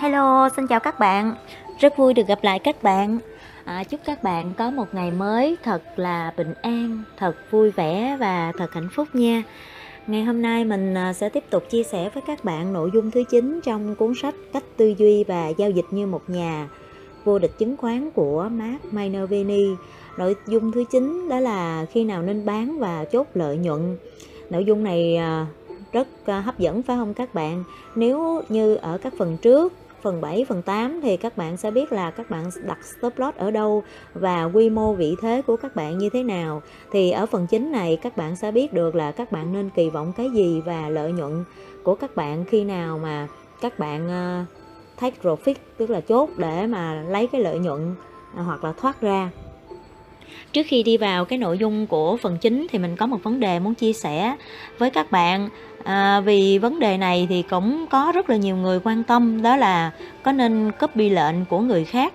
Hello, xin chào các bạn. Rất vui được gặp lại các bạn. À, chúc các bạn có một ngày mới thật là bình an, thật vui vẻ và thật hạnh phúc nha. Ngày hôm nay mình à, sẽ tiếp tục chia sẻ với các bạn nội dung thứ 9 trong cuốn sách Cách tư duy và giao dịch như một nhà vô địch chứng khoán của Mark Minervini. Nội dung thứ 9 đó là khi nào nên bán và chốt lợi nhuận. Nội dung này à, rất à, hấp dẫn phải không các bạn? Nếu như ở các phần trước phần 7, phần 8 thì các bạn sẽ biết là các bạn đặt stop loss ở đâu và quy mô vị thế của các bạn như thế nào. Thì ở phần 9 này các bạn sẽ biết được là các bạn nên kỳ vọng cái gì và lợi nhuận của các bạn khi nào mà các bạn ờ, take profit tức là chốt để mà lấy cái lợi nhuận à, hoặc là thoát ra. Trước khi đi vào cái nội dung của phần chính thì mình có một vấn đề muốn chia sẻ với các bạn à, vì vấn đề này thì cũng có rất là nhiều người quan tâm đó là có nên copy lệnh của người khác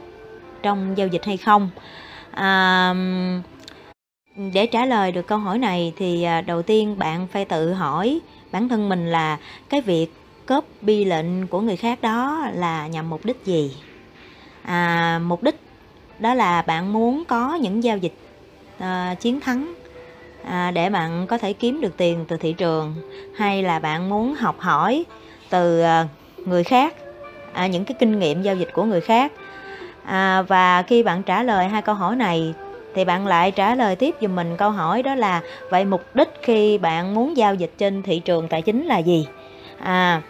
trong giao dịch hay không. À, để trả lời được câu hỏi này thì à, đầu tiên bạn phải tự hỏi bản thân mình là cái việc copy lệnh của người khác đó là nhằm mục đích gì? À, mục đích đó là bạn muốn có những giao dịch uh, chiến thắng à, để bạn có thể kiếm được tiền từ thị trường hay là bạn muốn học hỏi từ à, người khác à, những cái kinh nghiệm giao dịch của người khác. À, và khi bạn trả lời hai câu hỏi này thì bạn lại trả lời tiếp giùm mình câu hỏi đó là vậy mục đích khi bạn muốn giao dịch trên thị trường tài chính là gì? À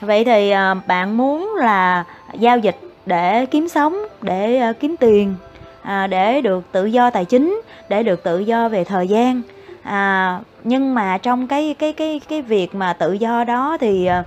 vậy thì à, bạn muốn là giao dịch để kiếm sống để à, kiếm tiền à, để được tự do tài chính để được tự do về thời gian à, nhưng mà trong cái cái cái cái việc mà tự do đó thì ờ,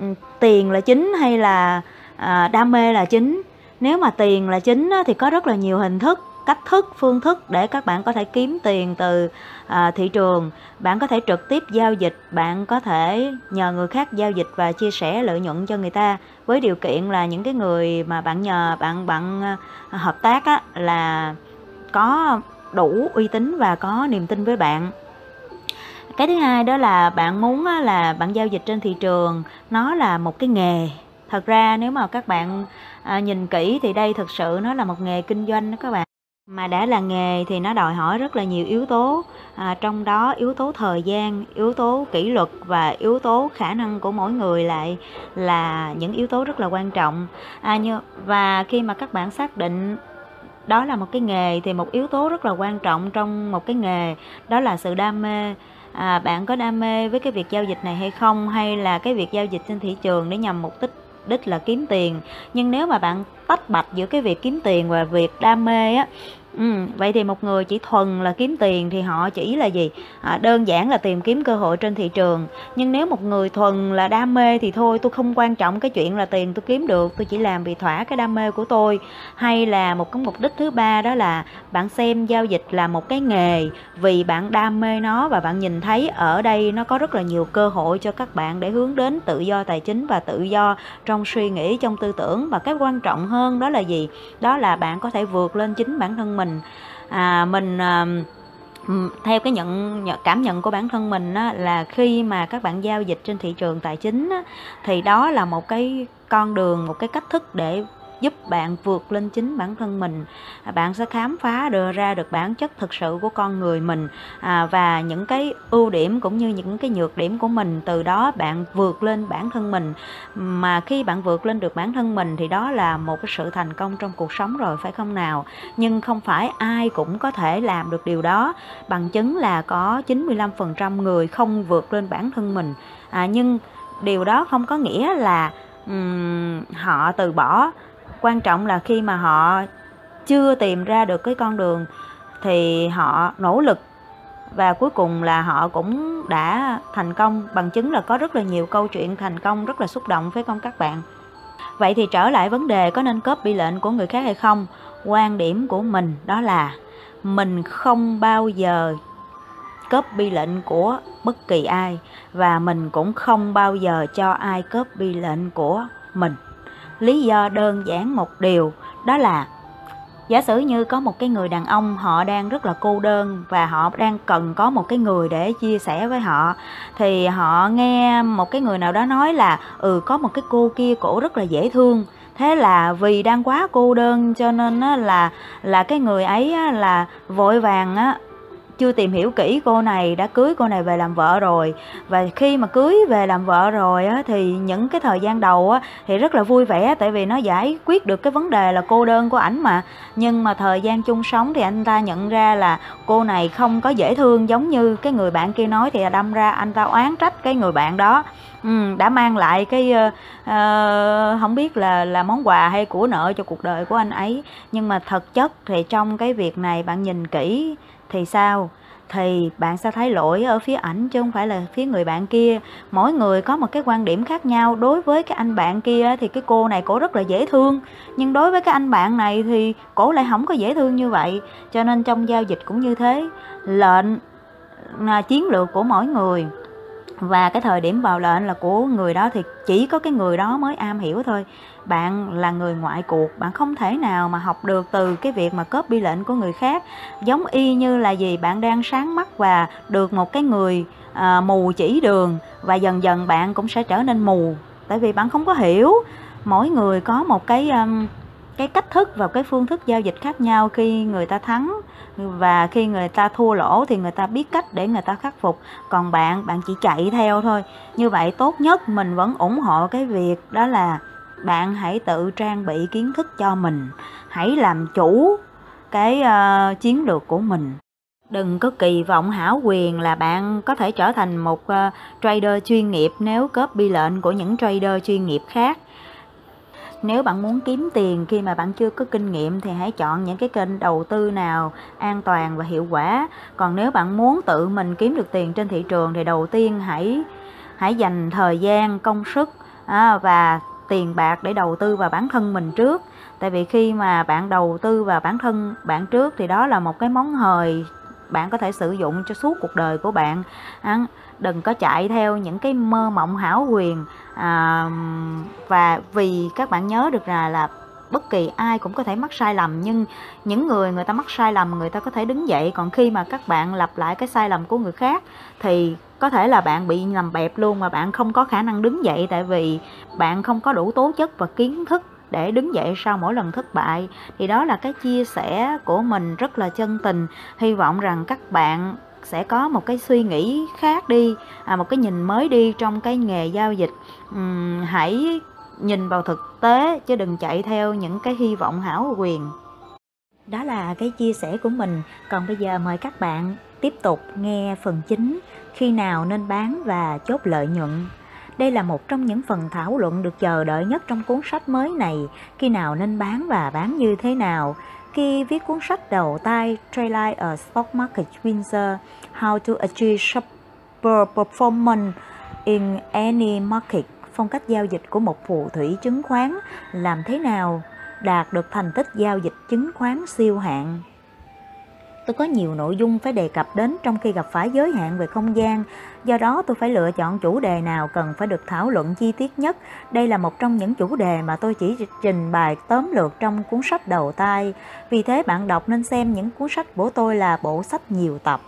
ừ, tiền là chính hay là à, đam mê là chính? Nếu mà tiền là chính á, thì có rất là nhiều hình thức cách thức phương thức để các bạn có thể kiếm tiền từ à, thị trường. Bạn có thể trực tiếp giao dịch bạn có thể nhờ người khác giao dịch và chia sẻ lợi nhuận cho người ta. Với điều kiện là những cái người mà bạn nhờ bạn bạn ờ, hợp tác á, là có đủ uy tín và có niềm tin với bạn. Cái thứ hai đó là bạn muốn là bạn giao dịch trên thị trường nó là một cái nghề. Thật ra nếu mà các bạn à, nhìn kỹ thì đây thực sự nó là một nghề kinh doanh đó các bạn. Mà đã là nghề thì nó đòi hỏi rất là nhiều yếu tố à, trong đó yếu tố thời gian yếu tố kỷ luật và yếu tố khả năng của mỗi người lại là những yếu tố rất là quan trọng. À, như và khi mà các bạn xác định đó là một cái nghề thì một yếu tố rất là quan trọng trong một cái nghề. Đó là sự đam mê. À, bạn có đam mê với cái việc giao dịch này hay không? Hay là cái việc giao dịch trên thị trường để nhằm mục đích đích là kiếm tiền? Nhưng nếu mà bạn tách bạch giữa cái việc kiếm tiền và việc đam mê á Ừ, vậy thì một người chỉ thuần là kiếm tiền thì họ chỉ là gì? À, đơn giản là tìm kiếm cơ hội trên thị trường. Nhưng nếu một người thuần là đam mê thì thôi, tôi không quan trọng cái chuyện là tiền tôi kiếm được, tôi chỉ làm vì thỏa cái đam mê của tôi. Hay là một cái mục đích thứ ba đó là bạn xem giao dịch là một cái nghề vì bạn đam mê nó và bạn nhìn thấy ở đây nó có rất là nhiều cơ hội cho các bạn để hướng đến tự do tài chính và tự do trong suy nghĩ, trong tư tưởng và cái quan trọng hơn đó là gì? Đó là bạn có thể vượt lên chính bản thân mình à, mình à, theo cái nhận cảm nhận của bản thân mình á, là khi mà các bạn giao dịch trên thị trường tài chính á, thì đó là một cái con đường một cái cách thức để giúp bạn vượt lên chính bản thân mình. À, bạn sẽ khám phá đưa ra được bản chất thực sự của con người mình. À, và những cái ưu điểm cũng như những cái nhược điểm của mình từ đó bạn vượt lên bản thân mình. Mà khi bạn vượt lên được bản thân mình thì đó là một cái sự thành công trong cuộc sống rồi phải không nào? Nhưng không phải ai cũng có thể làm được điều đó. Bằng chứng là có 95% người không vượt lên bản thân mình. À, nhưng điều đó không có nghĩa là um, họ từ bỏ quan trọng là khi mà họ chưa tìm ra được cái con đường thì họ nỗ lực. Và cuối cùng là họ cũng đã thành công bằng chứng là có rất là nhiều câu chuyện thành công rất là xúc động phải không các bạn. Vậy thì trở lại vấn đề có nên copy lệnh của người khác hay không? Quan điểm của mình đó là mình không bao giờ copy lệnh của bất kỳ ai và mình cũng không bao giờ cho ai copy lệnh của mình lý do đơn giản một điều, đó là giả sử như có một cái người đàn ông, họ đang rất là cô đơn và họ đang cần có một cái người để chia sẻ với họ, thì họ nghe một cái người nào đó nói là ừ có một cái cô kia cổ rất là dễ thương. Thế là vì đang quá cô đơn cho nên là là cái người ấy là vội vàng á chưa tìm hiểu kỹ cô này đã cưới cô này về làm vợ rồi. Và khi mà cưới về làm vợ rồi á, thì những cái thời gian đầu á, thì rất là vui vẻ tại vì nó giải quyết được cái vấn đề là cô đơn của ảnh mà. Nhưng mà thời gian chung sống thì anh ta nhận ra là cô này không có dễ thương giống như cái người bạn kia nói thì đâm ra anh ta oán trách cái người bạn đó. Ừ, đã mang lại cái uh, uh, không biết là là món quà hay của nợ cho cuộc đời của anh ấy. Nhưng mà thực chất thì trong cái việc này bạn nhìn kỹ thì sao? Thì bạn sẽ thấy lỗi ở phía ảnh chứ không phải là phía người bạn kia. Mỗi người có một cái quan điểm khác nhau. Đối với cái anh bạn kia thì cái cô này cổ rất là dễ thương. Nhưng đối với cái anh bạn này thì cổ lại không có dễ thương như vậy. Cho nên trong giao dịch cũng như thế. Lệnh là chiến lược của mỗi người. Và cái thời điểm vào lệnh là của người đó thì chỉ có cái người đó mới am hiểu thôi bạn là người ngoại cuộc bạn không thể nào mà học được từ cái việc mà copy lệnh của người khác. Giống y như là gì? Bạn đang sáng mắt và được một cái người à, mù chỉ đường và dần dần bạn cũng sẽ trở nên mù. Tại vì bạn không có hiểu. Mỗi người có một cái um, cái cách thức và cái phương thức giao dịch khác nhau khi người ta thắng và khi người ta thua lỗ thì người ta biết cách để người ta khắc phục. Còn bạn bạn chỉ chạy theo thôi. Như vậy tốt nhất mình vẫn ủng hộ cái việc đó là bạn hãy tự trang bị kiến thức cho mình. Hãy làm chủ cái uh, chiến lược của mình. Đừng có kỳ vọng hảo quyền là bạn có thể trở thành một uh, trader chuyên nghiệp nếu copy lệnh của những trader chuyên nghiệp khác. Nếu bạn muốn kiếm tiền khi mà bạn chưa có kinh nghiệm thì hãy chọn những cái kênh đầu tư nào an toàn và hiệu quả. Còn nếu bạn muốn tự mình kiếm được tiền trên thị trường thì đầu tiên hãy hãy dành thời gian công sức à, và tiền bạc để đầu tư vào bản thân mình trước. Tại vì khi mà bạn đầu tư vào bản thân bạn trước thì đó là một cái món hời bạn có thể sử dụng cho suốt cuộc đời của bạn. À, đừng có chạy theo những cái mơ mộng hảo huyền. À, và vì các bạn nhớ được là là bất kỳ ai cũng có thể mắc sai lầm nhưng những người người ta mắc sai lầm người ta có thể đứng dậy. Còn khi mà các bạn lặp lại cái sai lầm của người khác thì có thể là bạn bị làm bẹp luôn mà bạn không có khả năng đứng dậy tại vì bạn không có đủ tố chất và kiến thức để đứng dậy sau mỗi lần thất bại. Thì đó là cái chia sẻ của mình rất là chân tình. Hy vọng rằng các bạn sẽ có một cái suy nghĩ khác đi à, một cái nhìn mới đi trong cái nghề giao dịch. Uhm, hãy nhìn vào thực tế chứ đừng chạy theo những cái hy vọng hảo quyền đó là cái chia sẻ của mình. Còn bây giờ mời các bạn tiếp tục nghe phần chính khi nào nên bán và chốt lợi nhuận. Đây là một trong những phần thảo luận được chờ đợi nhất trong cuốn sách mới này. Khi nào nên bán và bán như thế nào? Khi viết cuốn sách đầu tay, Trailer ở a Stock Market Winner How to Achieve Super Performance in Any Market, phong cách giao dịch của một phù thủy chứng khoán, làm thế nào đạt được thành tích giao dịch chứng khoán siêu hạng? Tôi có nhiều nội dung phải đề cập đến trong khi gặp phải giới hạn về không gian. Do đó tôi phải lựa chọn chủ đề nào cần phải được thảo luận chi tiết nhất. Đây là một trong những chủ đề mà tôi chỉ trình bày tóm lược trong cuốn sách đầu tay. Vì thế bạn đọc nên xem những cuốn sách của tôi là bộ sách nhiều tập.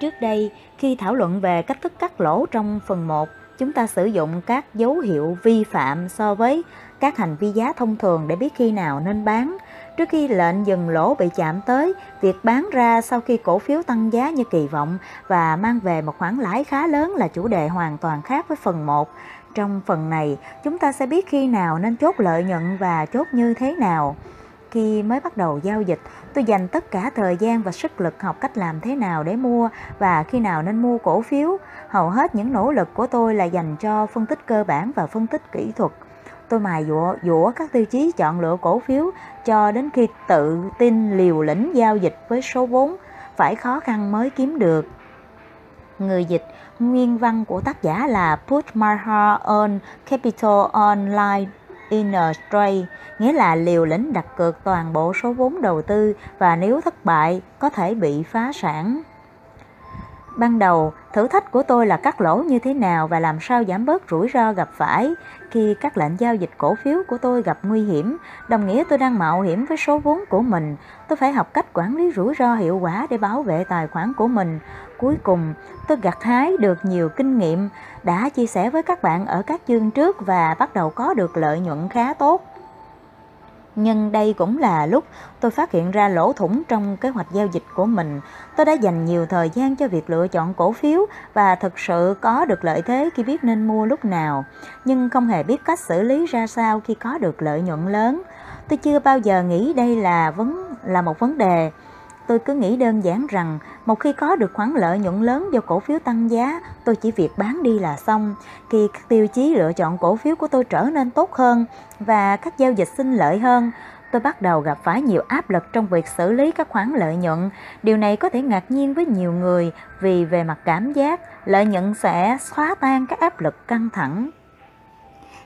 Trước đây, khi thảo luận về cách thức cắt lỗ trong phần 1 chúng ta sử dụng các dấu hiệu vi phạm so với các hành vi giá thông thường để biết khi nào nên bán. Trước khi lệnh dừng lỗ bị chạm tới, việc bán ra sau khi cổ phiếu tăng giá như kỳ vọng và mang về một khoản lãi khá lớn là chủ đề hoàn toàn khác với phần 1. Trong phần này, chúng ta sẽ biết khi nào nên chốt lợi nhuận và chốt như thế nào. Khi mới bắt đầu giao dịch, tôi dành tất cả thời gian và sức lực học cách làm thế nào để mua và khi nào nên mua cổ phiếu. Hầu hết những nỗ lực của tôi là dành cho phân tích cơ bản và phân tích kỹ thuật tôi mài dũa, dũa các tiêu chí chọn lựa cổ phiếu cho đến khi tự tin liều lĩnh giao dịch với số vốn phải khó khăn mới kiếm được. Người dịch nguyên văn của tác giả là Put my heart on capital online in a trade, nghĩa là liều lĩnh đặt cược toàn bộ số vốn đầu tư và nếu thất bại có thể bị phá sản. Ban đầu, thử thách của tôi là cắt lỗ như thế nào và làm sao giảm bớt rủi ro gặp phải. Khi các lệnh giao dịch cổ phiếu của tôi gặp nguy hiểm, đồng nghĩa tôi đang mạo hiểm với số vốn của mình. Tôi phải học cách quản lý rủi ro hiệu quả để bảo vệ tài khoản của mình. Cuối cùng, tôi gặt hái được nhiều kinh nghiệm, đã chia sẻ với các bạn ở các chương trước và bắt đầu có được lợi nhuận khá tốt. Nhưng đây cũng là lúc tôi phát hiện ra lỗ thủng trong kế hoạch giao dịch của mình. Tôi đã dành nhiều thời gian cho việc lựa chọn cổ phiếu và thực sự có được lợi thế khi biết nên mua lúc nào, nhưng không hề biết cách xử lý ra sao khi có được lợi nhuận lớn. Tôi chưa bao giờ nghĩ đây là vấn là một vấn đề Tôi cứ nghĩ đơn giản rằng một khi có được khoản lợi nhuận lớn do cổ phiếu tăng giá, tôi chỉ việc bán đi là xong. Khi các tiêu chí lựa chọn cổ phiếu của tôi trở nên tốt hơn và các giao dịch sinh lợi hơn, tôi bắt đầu gặp phải nhiều áp lực trong việc xử lý các khoản lợi nhuận. Điều này có thể ngạc nhiên với nhiều người vì về mặt cảm giác, lợi nhuận sẽ xóa tan các áp lực căng thẳng.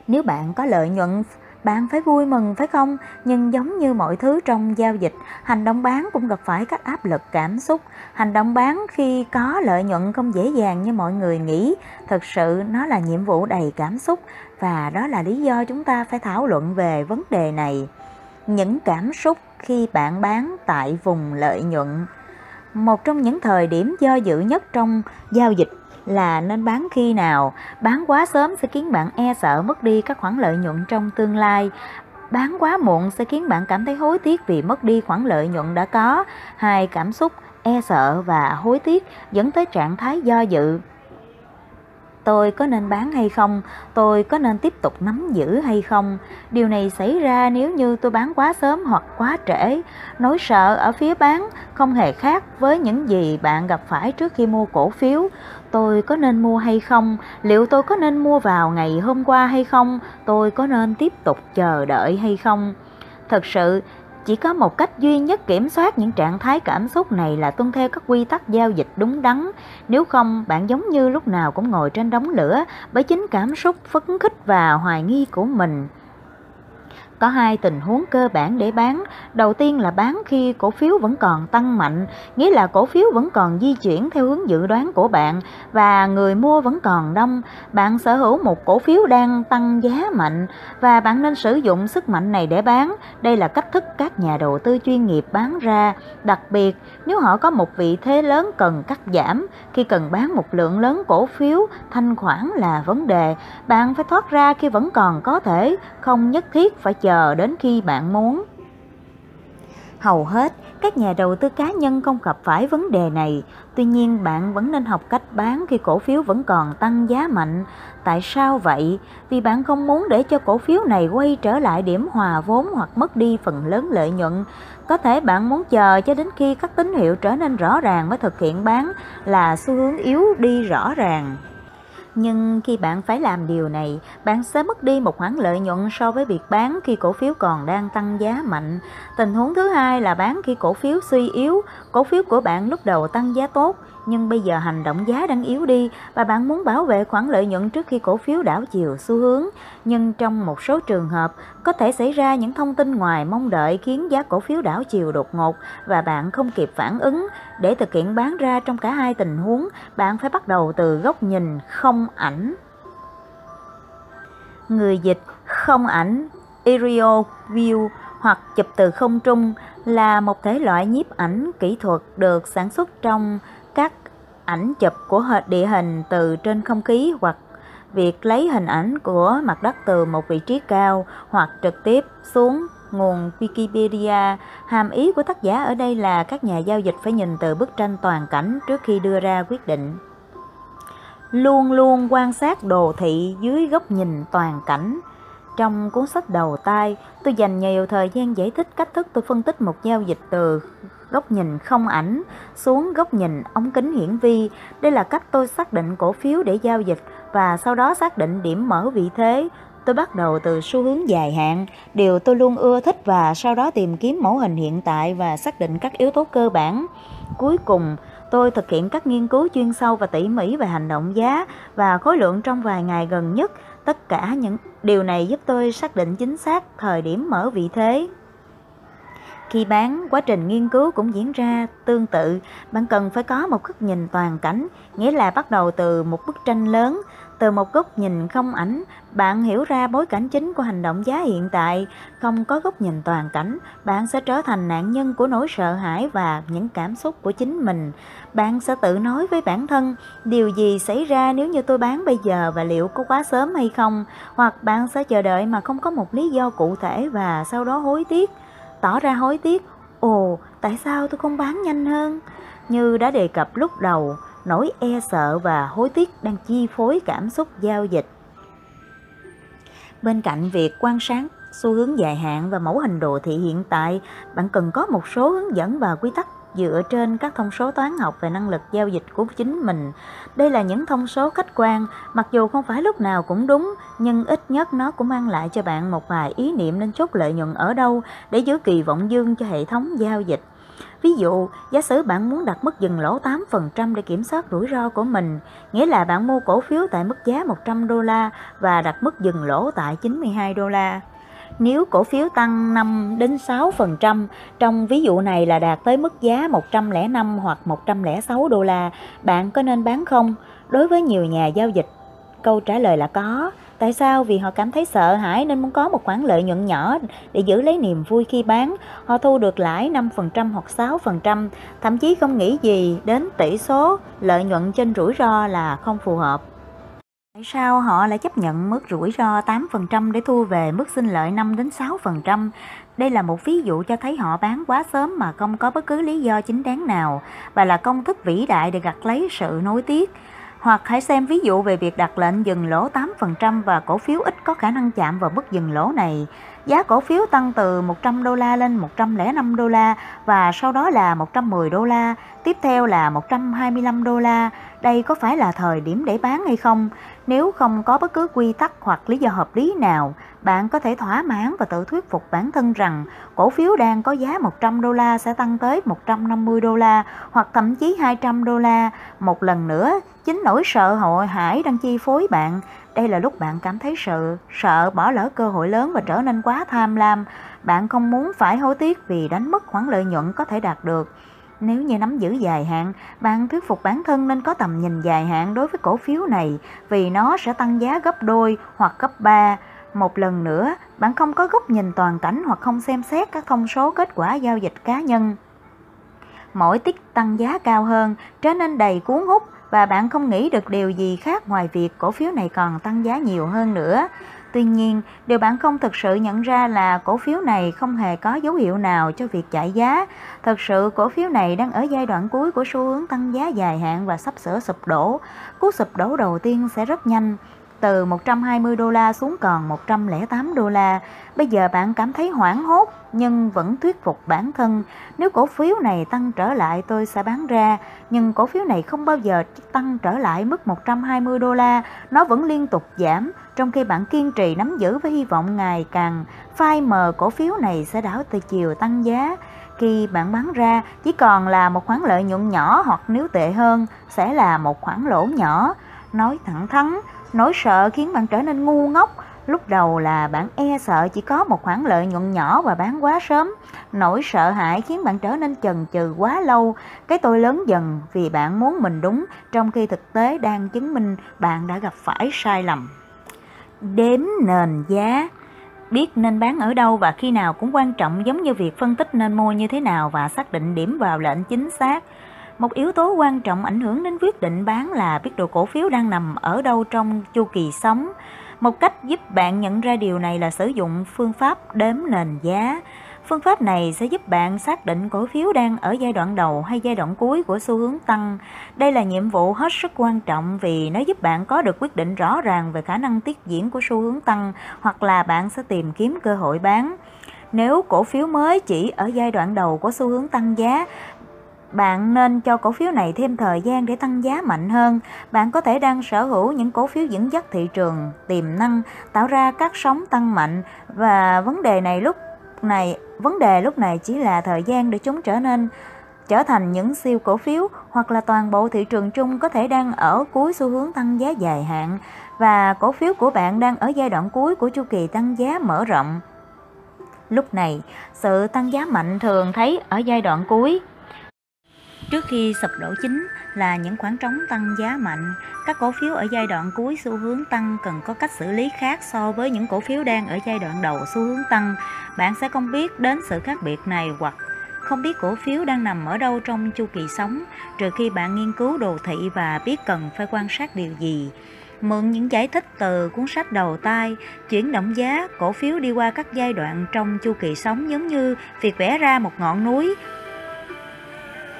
Nếu bạn có lợi nhuận bạn phải vui mừng phải không? Nhưng giống như mọi thứ trong giao dịch, hành động bán cũng gặp phải các áp lực cảm xúc. Hành động bán khi có lợi nhuận không dễ dàng như mọi người nghĩ. Thực sự nó là nhiệm vụ đầy cảm xúc và đó là lý do chúng ta phải thảo luận về vấn đề này. Những cảm xúc khi bạn bán tại vùng lợi nhuận một trong những thời điểm do dự nhất trong giao dịch là nên bán khi nào. Bán quá sớm sẽ khiến bạn e sợ mất đi các khoản lợi nhuận trong tương lai. Bán quá muộn sẽ khiến bạn cảm thấy hối tiếc vì mất đi khoản lợi nhuận đã có. Hai cảm xúc e sợ và hối tiếc dẫn tới trạng thái do dự tôi có nên bán hay không, tôi có nên tiếp tục nắm giữ hay không. Điều này xảy ra nếu như tôi bán quá sớm hoặc quá trễ. Nỗi sợ ở phía bán không hề khác với những gì bạn gặp phải trước khi mua cổ phiếu. Tôi có nên mua hay không? Liệu tôi có nên mua vào ngày hôm qua hay không? Tôi có nên tiếp tục chờ đợi hay không? Thật sự, chỉ có một cách duy nhất kiểm soát những trạng thái cảm xúc này là tuân theo các quy tắc giao dịch đúng đắn. Nếu không, bạn giống như lúc nào cũng ngồi trên đống lửa bởi chính cảm xúc phấn khích và hoài nghi của mình. Có hai tình huống cơ bản để bán. Đầu tiên là bán khi cổ phiếu vẫn còn tăng mạnh, nghĩa là cổ phiếu vẫn còn di chuyển theo hướng dự đoán của bạn và người mua vẫn còn đông. Bạn sở hữu một cổ phiếu đang tăng giá mạnh và bạn nên sử dụng sức mạnh này để bán. Đây là cách thức các nhà đầu tư chuyên nghiệp bán ra, đặc biệt nếu họ có một vị thế lớn cần cắt giảm. Khi cần bán một lượng lớn cổ phiếu, thanh khoản là vấn đề. Bạn phải thoát ra khi vẫn còn có thể, không nhất thiết phải chờ đến khi bạn muốn. Hầu hết, các nhà đầu tư cá nhân không gặp phải vấn đề này, tuy nhiên bạn vẫn nên học cách bán khi cổ phiếu vẫn còn tăng giá mạnh. Tại sao vậy? Vì bạn không muốn để cho cổ phiếu này quay trở lại điểm hòa vốn hoặc mất đi phần lớn lợi nhuận. Có thể bạn muốn chờ cho đến khi các tín hiệu trở nên rõ ràng mới thực hiện bán là xu hướng yếu đi rõ ràng. Nhưng khi bạn phải làm điều này, bạn sẽ mất đi một khoản lợi nhuận so với việc bán khi cổ phiếu còn đang tăng giá mạnh. Tình huống thứ hai là bán khi cổ phiếu suy yếu, cổ phiếu của bạn lúc đầu tăng giá tốt, nhưng bây giờ hành động giá đang yếu đi và bạn muốn bảo vệ khoản lợi nhuận trước khi cổ phiếu đảo chiều xu hướng. Nhưng trong một số trường hợp, có thể xảy ra những thông tin ngoài mong đợi khiến giá cổ phiếu đảo chiều đột ngột và bạn không kịp phản ứng. Để thực hiện bán ra trong cả hai tình huống, bạn phải bắt đầu từ góc nhìn không ảnh. Người dịch không ảnh aerial view hoặc chụp từ không trung là một thể loại nhiếp ảnh kỹ thuật được sản xuất trong ảnh chụp của địa hình từ trên không khí hoặc việc lấy hình ảnh của mặt đất từ một vị trí cao hoặc trực tiếp xuống nguồn Wikipedia. Hàm ý của tác giả ở đây là các nhà giao dịch phải nhìn từ bức tranh toàn cảnh trước khi đưa ra quyết định. Luôn luôn quan sát đồ thị dưới góc nhìn toàn cảnh. Trong cuốn sách đầu tay, tôi dành nhiều thời gian giải thích cách thức tôi phân tích một giao dịch từ góc nhìn không ảnh xuống góc nhìn ống kính hiển vi. Đây là cách tôi xác định cổ phiếu để giao dịch và sau đó xác định điểm mở vị thế. Tôi bắt đầu từ xu hướng dài hạn, điều tôi luôn ưa thích và sau đó tìm kiếm mẫu hình hiện tại và xác định các yếu tố cơ bản. Cuối cùng, tôi thực hiện các nghiên cứu chuyên sâu và tỉ mỉ về hành động giá và khối lượng trong vài ngày gần nhất. Tất cả những điều này giúp tôi xác định chính xác thời điểm mở vị thế. Khi bán, quá trình nghiên cứu cũng diễn ra tương tự. Bạn cần phải có một góc nhìn toàn cảnh, nghĩa là bắt đầu từ một bức tranh lớn, từ một góc nhìn không ảnh, bạn hiểu ra bối cảnh chính của hành động giá hiện tại, không có góc nhìn toàn cảnh, bạn sẽ trở thành nạn nhân của nỗi sợ hãi và những cảm xúc của chính mình. Bạn sẽ tự nói với bản thân, điều gì xảy ra nếu như tôi bán bây giờ và liệu có quá sớm hay không? Hoặc bạn sẽ chờ đợi mà không có một lý do cụ thể và sau đó hối tiếc, tỏ ra hối tiếc, ồ, tại sao tôi không bán nhanh hơn? Như đã đề cập lúc đầu, nỗi e sợ và hối tiếc đang chi phối cảm xúc giao dịch. Bên cạnh việc quan sát xu hướng dài hạn và mẫu hình đồ thị hiện tại, bạn cần có một số hướng dẫn và quy tắc dựa trên các thông số toán học về năng lực giao dịch của chính mình. Đây là những thông số khách quan, mặc dù không phải lúc nào cũng đúng, nhưng ít nhất nó cũng mang lại cho bạn một vài ý niệm nên chốt lợi nhuận ở đâu để giữ kỳ vọng dương cho hệ thống giao dịch. Ví dụ, giả sử bạn muốn đặt mức dừng lỗ 8% để kiểm soát rủi ro của mình, nghĩa là bạn mua cổ phiếu tại mức giá 100 đô la và đặt mức dừng lỗ tại 92 đô la. Nếu cổ phiếu tăng 5 đến 6%, trong ví dụ này là đạt tới mức giá 105 hoặc 106 đô la, bạn có nên bán không? Đối với nhiều nhà giao dịch, câu trả lời là có. Tại sao? Vì họ cảm thấy sợ hãi nên muốn có một khoản lợi nhuận nhỏ để giữ lấy niềm vui khi bán. Họ thu được lãi 5% hoặc 6%, thậm chí không nghĩ gì đến tỷ số lợi nhuận trên rủi ro là không phù hợp. Tại sao họ lại chấp nhận mức rủi ro 8% để thu về mức sinh lợi 5 đến 6%? Đây là một ví dụ cho thấy họ bán quá sớm mà không có bất cứ lý do chính đáng nào và là công thức vĩ đại để gặt lấy sự nối tiếc. Hoặc hãy xem ví dụ về việc đặt lệnh dừng lỗ 8% và cổ phiếu ít có khả năng chạm vào mức dừng lỗ này. Giá cổ phiếu tăng từ 100 đô la lên 105 đô la và sau đó là 110 đô la, tiếp theo là 125 đô la. Đây có phải là thời điểm để bán hay không? Nếu không có bất cứ quy tắc hoặc lý do hợp lý nào, bạn có thể thỏa mãn và tự thuyết phục bản thân rằng cổ phiếu đang có giá 100 đô la sẽ tăng tới 150 đô la hoặc thậm chí 200 đô la. Một lần nữa, chính nỗi sợ hội hải đang chi phối bạn. Đây là lúc bạn cảm thấy sợ, sợ bỏ lỡ cơ hội lớn và trở nên quá tham lam. Bạn không muốn phải hối tiếc vì đánh mất khoản lợi nhuận có thể đạt được. Nếu như nắm giữ dài hạn, bạn thuyết phục bản thân nên có tầm nhìn dài hạn đối với cổ phiếu này vì nó sẽ tăng giá gấp đôi hoặc gấp ba. Một lần nữa, bạn không có góc nhìn toàn cảnh hoặc không xem xét các thông số kết quả giao dịch cá nhân. Mỗi tích tăng giá cao hơn, trở nên đầy cuốn hút và bạn không nghĩ được điều gì khác ngoài việc cổ phiếu này còn tăng giá nhiều hơn nữa. Tuy nhiên, điều bạn không thực sự nhận ra là cổ phiếu này không hề có dấu hiệu nào cho việc chạy giá. Thực sự, cổ phiếu này đang ở giai đoạn cuối của xu hướng tăng giá dài hạn và sắp sửa sụp đổ. Cú sụp đổ đầu tiên sẽ rất nhanh từ 120 đô la xuống còn 108 đô la. Bây giờ bạn cảm thấy hoảng hốt nhưng vẫn thuyết phục bản thân, nếu cổ phiếu này tăng trở lại tôi sẽ bán ra, nhưng cổ phiếu này không bao giờ tăng trở lại mức 120 đô la, nó vẫn liên tục giảm, trong khi bạn kiên trì nắm giữ với hy vọng ngày càng phai mờ cổ phiếu này sẽ đảo từ chiều tăng giá. Khi bạn bán ra chỉ còn là một khoản lợi nhuận nhỏ hoặc nếu tệ hơn sẽ là một khoản lỗ nhỏ. Nói thẳng thắn, Nỗi sợ khiến bạn trở nên ngu ngốc. Lúc đầu là bạn e sợ chỉ có một khoản lợi nhuận nhỏ và bán quá sớm. Nỗi sợ hãi khiến bạn trở nên chần chừ quá lâu. Cái tôi lớn dần vì bạn muốn mình đúng, trong khi thực tế đang chứng minh bạn đã gặp phải sai lầm. Đếm nền giá Biết nên bán ở đâu và khi nào cũng quan trọng giống như việc phân tích nên mua như thế nào và xác định điểm vào lệnh chính xác. Một yếu tố quan trọng ảnh hưởng đến quyết định bán là biết độ cổ phiếu đang nằm ở đâu trong chu kỳ sống. Một cách giúp bạn nhận ra điều này là sử dụng phương pháp đếm nền giá. Phương pháp này sẽ giúp bạn xác định cổ phiếu đang ở giai đoạn đầu hay giai đoạn cuối của xu hướng tăng. Đây là nhiệm vụ hết sức quan trọng vì nó giúp bạn có được quyết định rõ ràng về khả năng tiếp diễn của xu hướng tăng hoặc là bạn sẽ tìm kiếm cơ hội bán. Nếu cổ phiếu mới chỉ ở giai đoạn đầu của xu hướng tăng giá, bạn nên cho cổ phiếu này thêm thời gian để tăng giá mạnh hơn. Bạn có thể đang sở hữu những cổ phiếu dẫn dắt thị trường, tiềm năng, tạo ra các sóng tăng mạnh và vấn đề này lúc này vấn đề lúc này chỉ là thời gian để chúng trở nên trở thành những siêu cổ phiếu hoặc là toàn bộ thị trường chung có thể đang ở cuối xu hướng tăng giá dài hạn và cổ phiếu của bạn đang ở giai đoạn cuối của chu kỳ tăng giá mở rộng. Lúc này, sự tăng giá mạnh thường thấy ở giai đoạn cuối. Trước khi sụp đổ chính là những khoảng trống tăng giá mạnh, các cổ phiếu ở giai đoạn cuối xu hướng tăng cần có cách xử lý khác so với những cổ phiếu đang ở giai đoạn đầu xu hướng tăng. Bạn sẽ không biết đến sự khác biệt này hoặc không biết cổ phiếu đang nằm ở đâu trong chu kỳ sống trừ khi bạn nghiên cứu đồ thị và biết cần phải quan sát điều gì. Mượn những giải thích từ cuốn sách đầu tay, chuyển động giá cổ phiếu đi qua các giai đoạn trong chu kỳ sống giống như việc vẽ ra một ngọn núi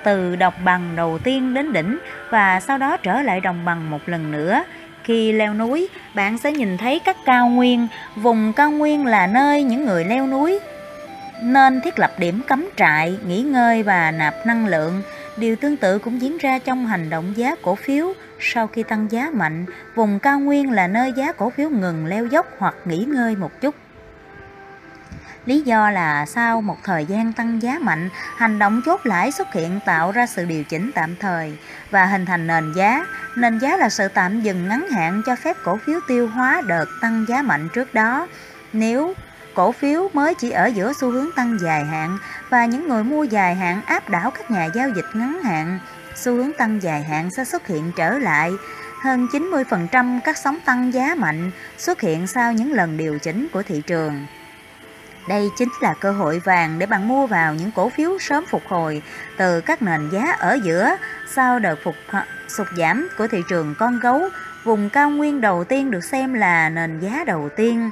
từ đồng bằng đầu tiên đến đỉnh và sau đó trở lại đồng bằng một lần nữa. Khi leo núi, bạn sẽ nhìn thấy các cao nguyên. Vùng cao nguyên là nơi những người leo núi nên thiết lập điểm cắm trại, nghỉ ngơi và nạp năng lượng. Điều tương tự cũng diễn ra trong hành động giá cổ phiếu. Sau khi tăng giá mạnh, vùng cao nguyên là nơi giá cổ phiếu ngừng leo dốc hoặc nghỉ ngơi một chút. Lý do là sau một thời gian tăng giá mạnh, hành động chốt lãi xuất hiện tạo ra sự điều chỉnh tạm thời và hình thành nền giá. Nền giá là sự tạm dừng ngắn hạn cho phép cổ phiếu tiêu hóa đợt tăng giá mạnh trước đó. Nếu cổ phiếu mới chỉ ở giữa xu hướng tăng dài hạn và những người mua dài hạn áp đảo các nhà giao dịch ngắn hạn, xu hướng tăng dài hạn sẽ xuất hiện trở lại. Hơn 90% các sóng tăng giá mạnh xuất hiện sau những lần điều chỉnh của thị trường. Đây chính là cơ hội vàng để bạn mua vào những cổ phiếu sớm phục hồi từ các nền giá ở giữa, sau đợt phục sụt giảm của thị trường con gấu. Vùng cao nguyên đầu tiên được xem là nền giá đầu tiên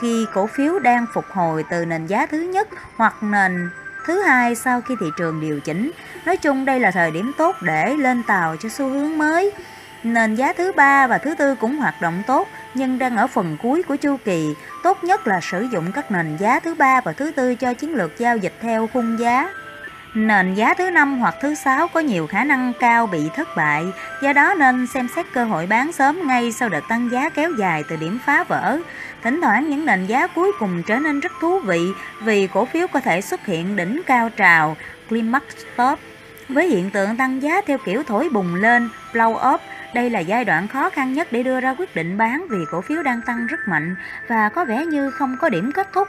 khi cổ phiếu đang phục hồi từ nền giá thứ nhất hoặc nền thứ hai sau khi thị trường điều chỉnh. Nói chung đây là thời điểm tốt để lên tàu cho xu hướng mới. Nền giá thứ ba và thứ tư cũng hoạt động tốt nhưng đang ở phần cuối của chu kỳ. Tốt nhất là sử dụng các nền giá thứ ba và thứ tư cho chiến lược giao dịch theo khung giá. Nền giá thứ năm hoặc thứ sáu có nhiều khả năng cao bị thất bại, do đó nên xem xét cơ hội bán sớm ngay sau đợt tăng giá kéo dài từ điểm phá vỡ. Thỉnh thoảng những nền giá cuối cùng trở nên rất thú vị vì cổ phiếu có thể xuất hiện đỉnh cao trào, climax top, với hiện tượng tăng giá theo kiểu thổi bùng lên, blow up, đây là giai đoạn khó khăn nhất để đưa ra quyết định bán vì cổ phiếu đang tăng rất mạnh và có vẻ như không có điểm kết thúc.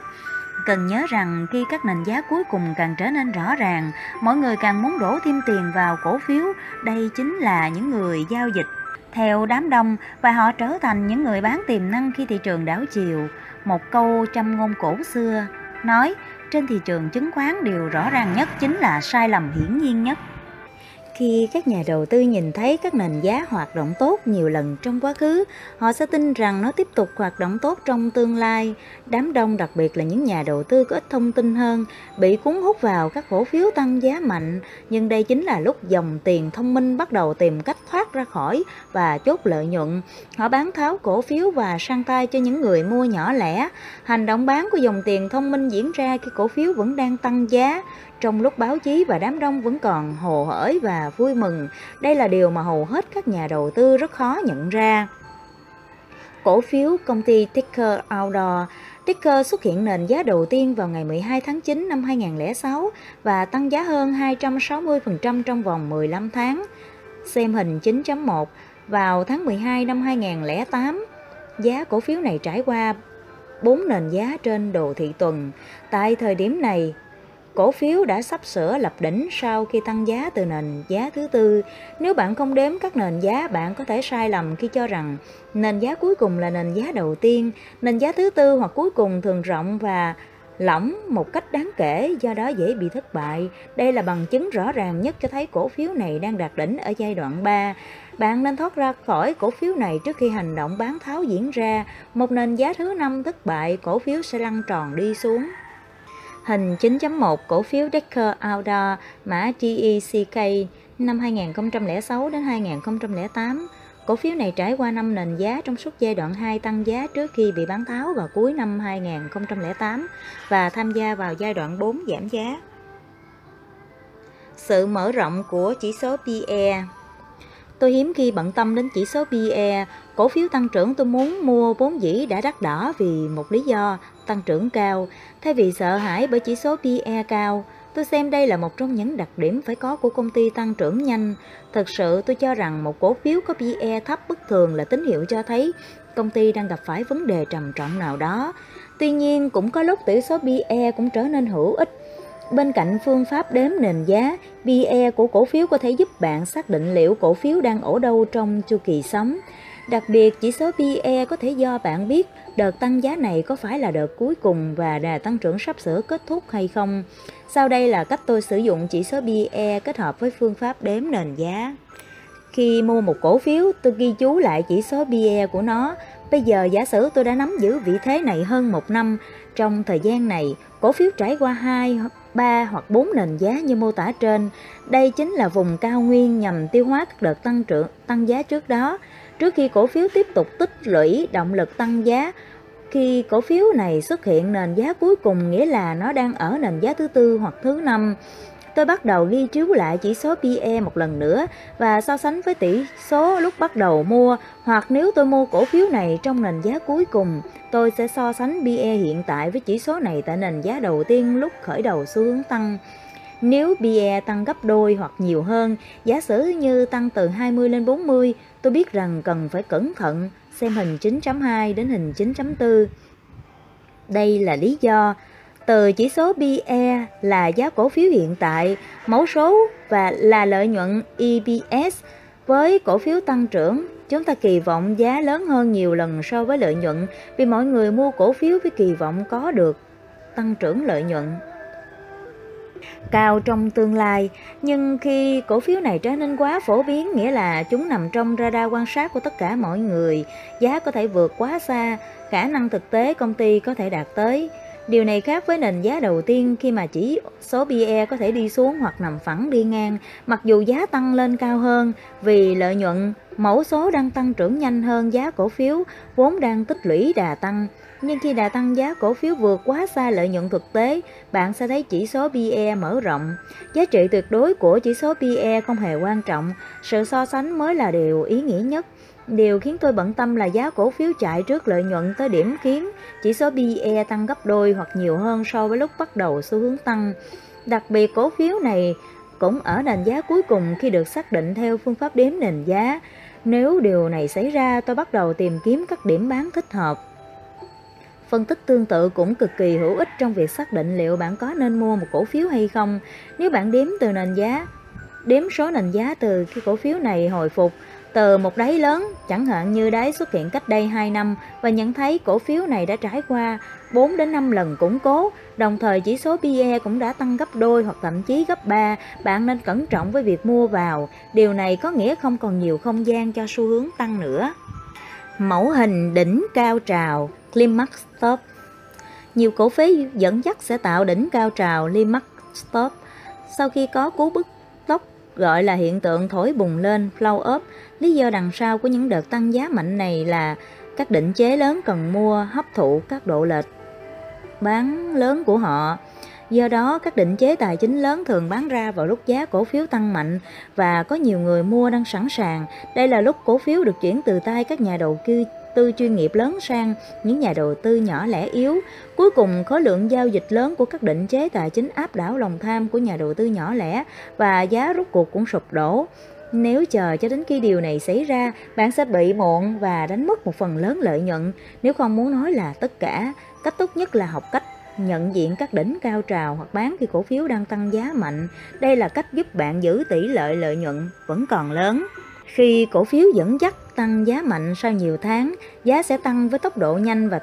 Cần nhớ rằng khi các nền giá cuối cùng càng trở nên rõ ràng, mọi người càng muốn đổ thêm tiền vào cổ phiếu, đây chính là những người giao dịch theo đám đông và họ trở thành những người bán tiềm năng khi thị trường đảo chiều. Một câu trăm ngôn cổ xưa nói trên thị trường chứng khoán điều rõ ràng nhất chính là sai lầm hiển nhiên nhất. Khi các nhà đầu tư nhìn thấy các nền giá hoạt động tốt nhiều lần trong quá khứ, họ sẽ tin rằng nó tiếp tục hoạt động tốt trong tương lai. Đám đông đặc biệt là những nhà đầu tư có ít thông tin hơn, bị cuốn hút vào các cổ phiếu tăng giá mạnh, nhưng đây chính là lúc dòng tiền thông minh bắt đầu tìm cách thoát ra khỏi và chốt lợi nhuận. Họ bán tháo cổ phiếu và sang tay cho những người mua nhỏ lẻ. Hành động bán của dòng tiền thông minh diễn ra khi cổ phiếu vẫn đang tăng giá, trong lúc báo chí và đám đông vẫn còn hồ hởi và vui mừng. Đây là điều mà hầu hết các nhà đầu tư rất khó nhận ra. Cổ phiếu công ty Ticker Outdoor Ticker xuất hiện nền giá đầu tiên vào ngày 12 tháng 9 năm 2006 và tăng giá hơn 260% trong vòng 15 tháng. Xem hình 9.1 vào tháng 12 năm 2008, giá cổ phiếu này trải qua 4 nền giá trên đồ thị tuần. Tại thời điểm này, cổ phiếu đã sắp sửa lập đỉnh sau khi tăng giá từ nền giá thứ tư. Nếu bạn không đếm các nền giá, bạn có thể sai lầm khi cho rằng nền giá cuối cùng là nền giá đầu tiên, nền giá thứ tư hoặc cuối cùng thường rộng và lỏng một cách đáng kể, do đó dễ bị thất bại. Đây là bằng chứng rõ ràng nhất cho thấy cổ phiếu này đang đạt đỉnh ở giai đoạn 3. Bạn nên thoát ra khỏi cổ phiếu này trước khi hành động bán tháo diễn ra. Một nền giá thứ năm thất bại, cổ phiếu sẽ lăn tròn đi xuống. Hình 9.1 cổ phiếu Decker Outdoor mã DECK năm 2006 đến 2008. Cổ phiếu này trải qua 5 nền giá trong suốt giai đoạn 2 tăng giá trước khi bị bán tháo vào cuối năm 2008 và tham gia vào giai đoạn 4 giảm giá. Sự mở rộng của chỉ số PE Tôi hiếm khi bận tâm đến chỉ số PE, cổ phiếu tăng trưởng tôi muốn mua vốn dĩ đã đắt đỏ vì một lý do, tăng trưởng cao. Thay vì sợ hãi bởi chỉ số PE cao, tôi xem đây là một trong những đặc điểm phải có của công ty tăng trưởng nhanh. Thật sự tôi cho rằng một cổ phiếu có PE thấp bất thường là tín hiệu cho thấy công ty đang gặp phải vấn đề trầm trọng nào đó. Tuy nhiên, cũng có lúc tỷ số PE cũng trở nên hữu ích. Bên cạnh phương pháp đếm nền giá, PE của cổ phiếu có thể giúp bạn xác định liệu cổ phiếu đang ở đâu trong chu kỳ sống. Đặc biệt, chỉ số PE có thể do bạn biết đợt tăng giá này có phải là đợt cuối cùng và đà tăng trưởng sắp sửa kết thúc hay không. Sau đây là cách tôi sử dụng chỉ số PE kết hợp với phương pháp đếm nền giá. Khi mua một cổ phiếu, tôi ghi chú lại chỉ số PE của nó. Bây giờ giả sử tôi đã nắm giữ vị thế này hơn một năm. Trong thời gian này, cổ phiếu trải qua 2, 3 hoặc 4 nền giá như mô tả trên. Đây chính là vùng cao nguyên nhằm tiêu hóa các đợt tăng trưởng tăng giá trước đó. Trước khi cổ phiếu tiếp tục tích lũy động lực tăng giá, khi cổ phiếu này xuất hiện nền giá cuối cùng nghĩa là nó đang ở nền giá thứ tư hoặc thứ năm. Tôi bắt đầu ghi chiếu lại chỉ số PE một lần nữa và so sánh với tỷ số lúc bắt đầu mua hoặc nếu tôi mua cổ phiếu này trong nền giá cuối cùng, tôi sẽ so sánh PE hiện tại với chỉ số này tại nền giá đầu tiên lúc khởi đầu xu hướng tăng. Nếu BE tăng gấp đôi hoặc nhiều hơn, giả sử như tăng từ 20 lên 40, tôi biết rằng cần phải cẩn thận xem hình 9.2 đến hình 9.4. Đây là lý do. Từ chỉ số PE là giá cổ phiếu hiện tại, mẫu số và là lợi nhuận EPS với cổ phiếu tăng trưởng, chúng ta kỳ vọng giá lớn hơn nhiều lần so với lợi nhuận vì mọi người mua cổ phiếu với kỳ vọng có được tăng trưởng lợi nhuận cao trong tương lai, nhưng khi cổ phiếu này trở nên quá phổ biến nghĩa là chúng nằm trong radar quan sát của tất cả mọi người, giá có thể vượt quá xa khả năng thực tế công ty có thể đạt tới. Điều này khác với nền giá đầu tiên khi mà chỉ số PE có thể đi xuống hoặc nằm phẳng đi ngang, mặc dù giá tăng lên cao hơn vì lợi nhuận, mẫu số đang tăng trưởng nhanh hơn giá cổ phiếu vốn đang tích lũy đà tăng. Nhưng khi đà tăng giá cổ phiếu vượt quá xa lợi nhuận thực tế, bạn sẽ thấy chỉ số PE mở rộng. Giá trị tuyệt đối của chỉ số PE không hề quan trọng, sự so sánh mới là điều ý nghĩa nhất. Điều khiến tôi bận tâm là giá cổ phiếu chạy trước lợi nhuận tới điểm khiến chỉ số PE tăng gấp đôi hoặc nhiều hơn so với lúc bắt đầu xu hướng tăng. Đặc biệt cổ phiếu này cũng ở nền giá cuối cùng khi được xác định theo phương pháp đếm nền giá. Nếu điều này xảy ra, tôi bắt đầu tìm kiếm các điểm bán thích hợp. Phân tích tương tự cũng cực kỳ hữu ích trong việc xác định liệu bạn có nên mua một cổ phiếu hay không. Nếu bạn đếm từ nền giá, đếm số nền giá từ khi cổ phiếu này hồi phục từ một đáy lớn, chẳng hạn như đáy xuất hiện cách đây 2 năm và nhận thấy cổ phiếu này đã trải qua 4 đến 5 lần củng cố, đồng thời chỉ số PE cũng đã tăng gấp đôi hoặc thậm chí gấp 3, bạn nên cẩn trọng với việc mua vào. Điều này có nghĩa không còn nhiều không gian cho xu hướng tăng nữa. Mẫu hình đỉnh cao trào Climax Stop Nhiều cổ phiếu dẫn dắt sẽ tạo đỉnh cao trào Climax Stop sau khi có cú bứt tốc gọi là hiện tượng thổi bùng lên flow up. Lý do đằng sau của những đợt tăng giá mạnh này là các định chế lớn cần mua hấp thụ các độ lệch bán lớn của họ. Do đó, các định chế tài chính lớn thường bán ra vào lúc giá cổ phiếu tăng mạnh và có nhiều người mua đang sẵn sàng. Đây là lúc cổ phiếu được chuyển từ tay các nhà đầu tư tư chuyên nghiệp lớn sang những nhà đầu tư nhỏ lẻ yếu. Cuối cùng, khối lượng giao dịch lớn của các định chế tài chính áp đảo lòng tham của nhà đầu tư nhỏ lẻ và giá rút cuộc cũng sụp đổ. Nếu chờ cho đến khi điều này xảy ra, bạn sẽ bị muộn và đánh mất một phần lớn lợi nhuận. Nếu không muốn nói là tất cả, cách tốt nhất là học cách nhận diện các đỉnh cao trào hoặc bán khi cổ phiếu đang tăng giá mạnh. Đây là cách giúp bạn giữ tỷ lệ lợi nhuận vẫn còn lớn. Khi cổ phiếu dẫn dắt tăng giá mạnh sau nhiều tháng, giá sẽ tăng với tốc độ nhanh và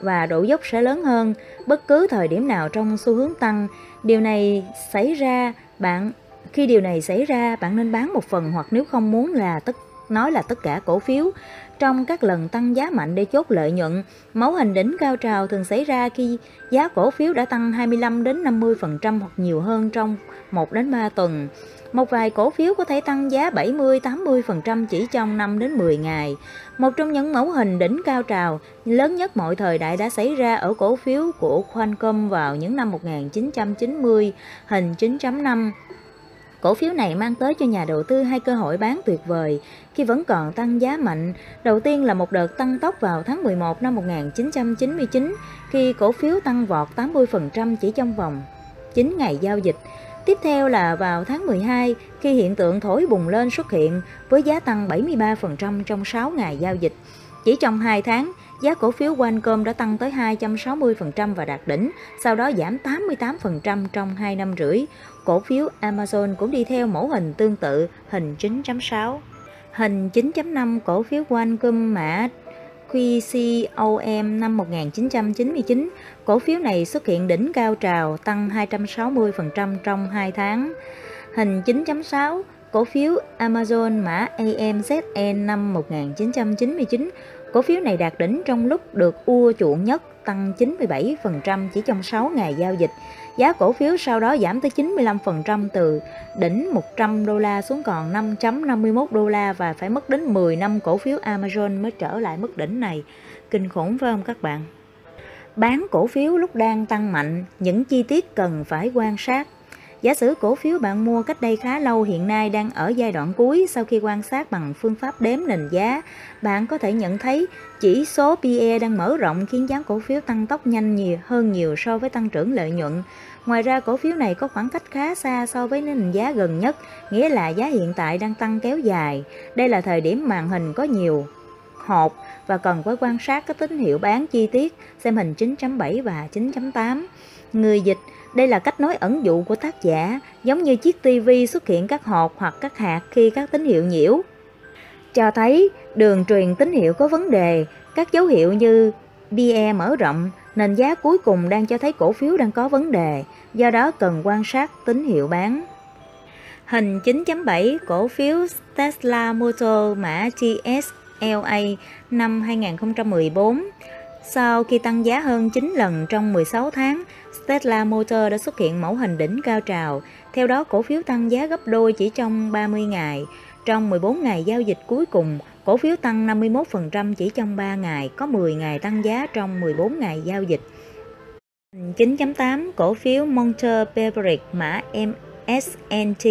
và độ dốc sẽ lớn hơn bất cứ thời điểm nào trong xu hướng tăng. Điều này xảy ra bạn khi điều này xảy ra, bạn nên bán một phần hoặc nếu không muốn là tất nói là tất cả cổ phiếu. Trong các lần tăng giá mạnh để chốt lợi nhuận, Mẫu hình đỉnh cao trào thường xảy ra khi giá cổ phiếu đã tăng 25 đến 50% hoặc nhiều hơn trong 1 đến 3 tuần. Một vài cổ phiếu có thể tăng giá 70-80% chỉ trong 5 đến 10 ngày. Một trong những mẫu hình đỉnh cao trào lớn nhất mọi thời đại đã xảy ra ở cổ phiếu của Qualcomm vào những năm 1990, hình 9.5 Cổ phiếu này mang tới cho nhà đầu tư hai cơ hội bán tuyệt vời khi vẫn còn tăng giá mạnh. Đầu tiên là một đợt tăng tốc vào tháng 11 năm 1999 khi cổ phiếu tăng vọt 80% chỉ trong vòng 9 ngày giao dịch. Tiếp theo là vào tháng 12 khi hiện tượng thổi bùng lên xuất hiện với giá tăng 73% trong 6 ngày giao dịch. Chỉ trong 2 tháng, giá cổ phiếu Qualcomm đã tăng tới 260% và đạt đỉnh, sau đó giảm 88% trong 2 năm rưỡi. Cổ phiếu Amazon cũng đi theo mẫu hình tương tự, hình 9.6. Hình 9.5 cổ phiếu Qualcomm mã QCOM năm 1999, cổ phiếu này xuất hiện đỉnh cao trào tăng 260% trong 2 tháng. Hình 9.6 cổ phiếu Amazon mã AMZN năm 1999, cổ phiếu này đạt đỉnh trong lúc được ua chuộng nhất tăng 97% chỉ trong 6 ngày giao dịch. Giá cổ phiếu sau đó giảm tới 95% từ đỉnh 100 đô la xuống còn 5.51 đô la và phải mất đến 10 năm cổ phiếu Amazon mới trở lại mức đỉnh này. Kinh khủng phải không các bạn? Bán cổ phiếu lúc đang tăng mạnh, những chi tiết cần phải quan sát. Giả sử cổ phiếu bạn mua cách đây khá lâu hiện nay đang ở giai đoạn cuối sau khi quan sát bằng phương pháp đếm nền giá, bạn có thể nhận thấy chỉ số PE đang mở rộng khiến giá cổ phiếu tăng tốc nhanh nhiều hơn nhiều so với tăng trưởng lợi nhuận. Ngoài ra cổ phiếu này có khoảng cách khá xa so với nền giá gần nhất, nghĩa là giá hiện tại đang tăng kéo dài. Đây là thời điểm màn hình có nhiều hộp và cần phải quan sát các tín hiệu bán chi tiết, xem hình 9.7 và 9.8. Người dịch đây là cách nói ẩn dụ của tác giả, giống như chiếc tivi xuất hiện các hột hoặc các hạt khi các tín hiệu nhiễu. Cho thấy đường truyền tín hiệu có vấn đề, các dấu hiệu như BE mở rộng, nền giá cuối cùng đang cho thấy cổ phiếu đang có vấn đề, do đó cần quan sát tín hiệu bán. Hình 9.7 cổ phiếu Tesla Motor mã TSLA năm 2014 sau khi tăng giá hơn 9 lần trong 16 tháng, Tesla Motor đã xuất hiện mẫu hình đỉnh cao trào. Theo đó, cổ phiếu tăng giá gấp đôi chỉ trong 30 ngày. Trong 14 ngày giao dịch cuối cùng, cổ phiếu tăng 51% chỉ trong 3 ngày, có 10 ngày tăng giá trong 14 ngày giao dịch. 9.8 cổ phiếu Monter Beverage mã MSNT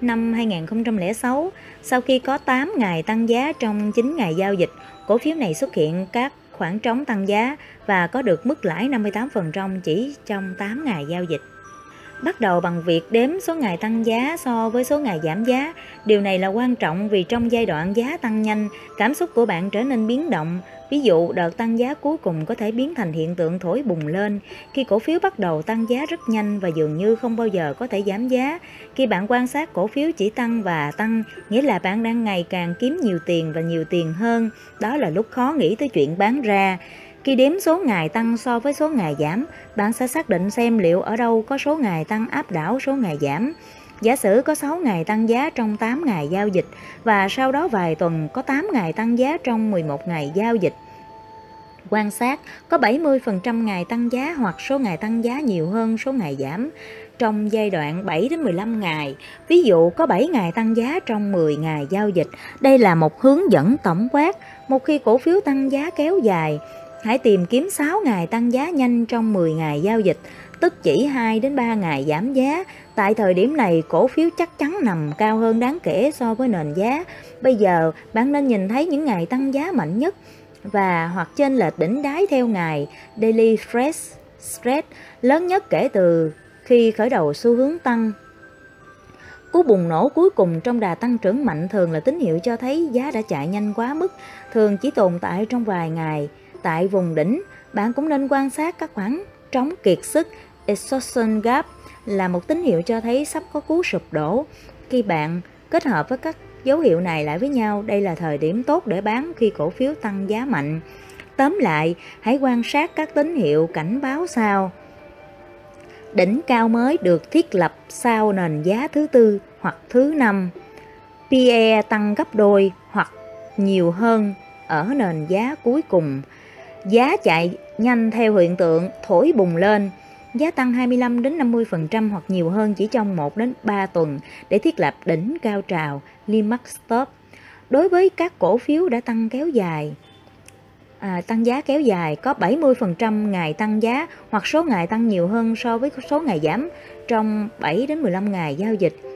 năm 2006 sau khi có 8 ngày tăng giá trong 9 ngày giao dịch, cổ phiếu này xuất hiện các khoảng trống tăng giá và có được mức lãi 58% chỉ trong 8 ngày giao dịch. Bắt đầu bằng việc đếm số ngày tăng giá so với số ngày giảm giá. Điều này là quan trọng vì trong giai đoạn giá tăng nhanh, cảm xúc của bạn trở nên biến động. Ví dụ, đợt tăng giá cuối cùng có thể biến thành hiện tượng thổi bùng lên. Khi cổ phiếu bắt đầu tăng giá rất nhanh và dường như không bao giờ có thể giảm giá. Khi bạn quan sát cổ phiếu chỉ tăng và tăng, nghĩa là bạn đang ngày càng kiếm nhiều tiền và nhiều tiền hơn. Đó là lúc khó nghĩ tới chuyện bán ra. Khi đếm số ngày tăng so với số ngày giảm, bạn sẽ xác định xem liệu ở đâu có số ngày tăng áp đảo số ngày giảm. Giả sử có 6 ngày tăng giá trong 8 ngày giao dịch và sau đó vài tuần có 8 ngày tăng giá trong 11 ngày giao dịch. Quan sát có 70% ngày tăng giá hoặc số ngày tăng giá nhiều hơn số ngày giảm trong giai đoạn 7 đến 15 ngày. Ví dụ có 7 ngày tăng giá trong 10 ngày giao dịch. Đây là một hướng dẫn tổng quát. Một khi cổ phiếu tăng giá kéo dài, Hãy tìm kiếm 6 ngày tăng giá nhanh trong 10 ngày giao dịch, tức chỉ 2 đến 3 ngày giảm giá. Tại thời điểm này, cổ phiếu chắc chắn nằm cao hơn đáng kể so với nền giá. Bây giờ, bạn nên nhìn thấy những ngày tăng giá mạnh nhất và hoặc trên lệch đỉnh đáy theo ngày daily fresh stress lớn nhất kể từ khi khởi đầu xu hướng tăng. Cú bùng nổ cuối cùng trong đà tăng trưởng mạnh thường là tín hiệu cho thấy giá đã chạy nhanh quá mức, thường chỉ tồn tại trong vài ngày. Tại vùng đỉnh, bạn cũng nên quan sát các khoảng trống kiệt sức exhaustion gap là một tín hiệu cho thấy sắp có cú sụp đổ. Khi bạn kết hợp với các dấu hiệu này lại với nhau, đây là thời điểm tốt để bán khi cổ phiếu tăng giá mạnh. Tóm lại, hãy quan sát các tín hiệu cảnh báo sau. Đỉnh cao mới được thiết lập sau nền giá thứ tư hoặc thứ năm. PE tăng gấp đôi hoặc nhiều hơn ở nền giá cuối cùng Giá chạy nhanh theo hiện tượng thổi bùng lên, giá tăng 25 đến 50% hoặc nhiều hơn chỉ trong 1 đến 3 tuần để thiết lập đỉnh cao trào Limax Stop. Đối với các cổ phiếu đã tăng kéo dài, à, tăng giá kéo dài có 70% ngày tăng giá hoặc số ngày tăng nhiều hơn so với số ngày giảm trong 7 đến 15 ngày giao dịch.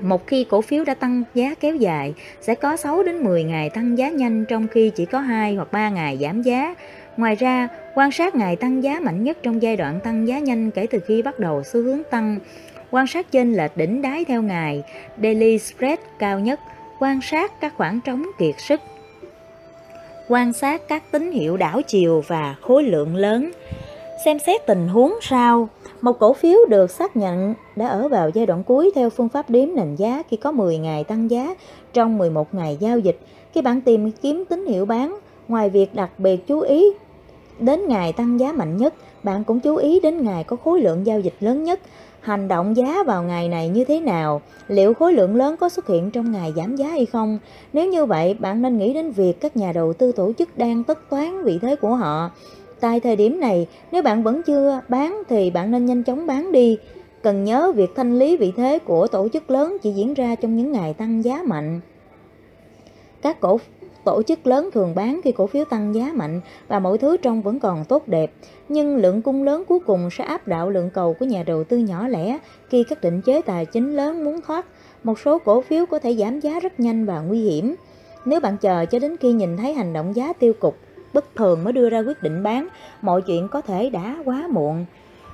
Một khi cổ phiếu đã tăng giá kéo dài, sẽ có 6 đến 10 ngày tăng giá nhanh trong khi chỉ có 2 hoặc 3 ngày giảm giá. Ngoài ra, quan sát ngày tăng giá mạnh nhất trong giai đoạn tăng giá nhanh kể từ khi bắt đầu xu hướng tăng. Quan sát trên lệch đỉnh đáy theo ngày, daily spread cao nhất, quan sát các khoảng trống kiệt sức. quan sát các tín hiệu đảo chiều và khối lượng lớn. Xem xét tình huống sau, một cổ phiếu được xác nhận đã ở vào giai đoạn cuối theo phương pháp đếm nền giá khi có 10 ngày tăng giá trong 11 ngày giao dịch. Khi bạn tìm kiếm tín hiệu bán, ngoài việc đặc biệt chú ý đến ngày tăng giá mạnh nhất, bạn cũng chú ý đến ngày có khối lượng giao dịch lớn nhất. Hành động giá vào ngày này như thế nào? Liệu khối lượng lớn có xuất hiện trong ngày giảm giá hay không? Nếu như vậy, bạn nên nghĩ đến việc các nhà đầu tư tổ chức đang tất toán vị thế của họ. Tại thời điểm này, nếu bạn vẫn chưa bán thì bạn nên nhanh chóng bán đi. Cần nhớ việc thanh lý vị thế của tổ chức lớn chỉ diễn ra trong những ngày tăng giá mạnh. Các cổ tổ chức lớn thường bán khi cổ phiếu tăng giá mạnh và mọi thứ trong vẫn còn tốt đẹp, nhưng lượng cung lớn cuối cùng sẽ áp đảo lượng cầu của nhà đầu tư nhỏ lẻ khi các định chế tài chính lớn muốn thoát. Một số cổ phiếu có thể giảm giá rất nhanh và nguy hiểm. Nếu bạn chờ cho đến khi nhìn thấy hành động giá tiêu cực bất thường mới đưa ra quyết định bán, mọi chuyện có thể đã quá muộn.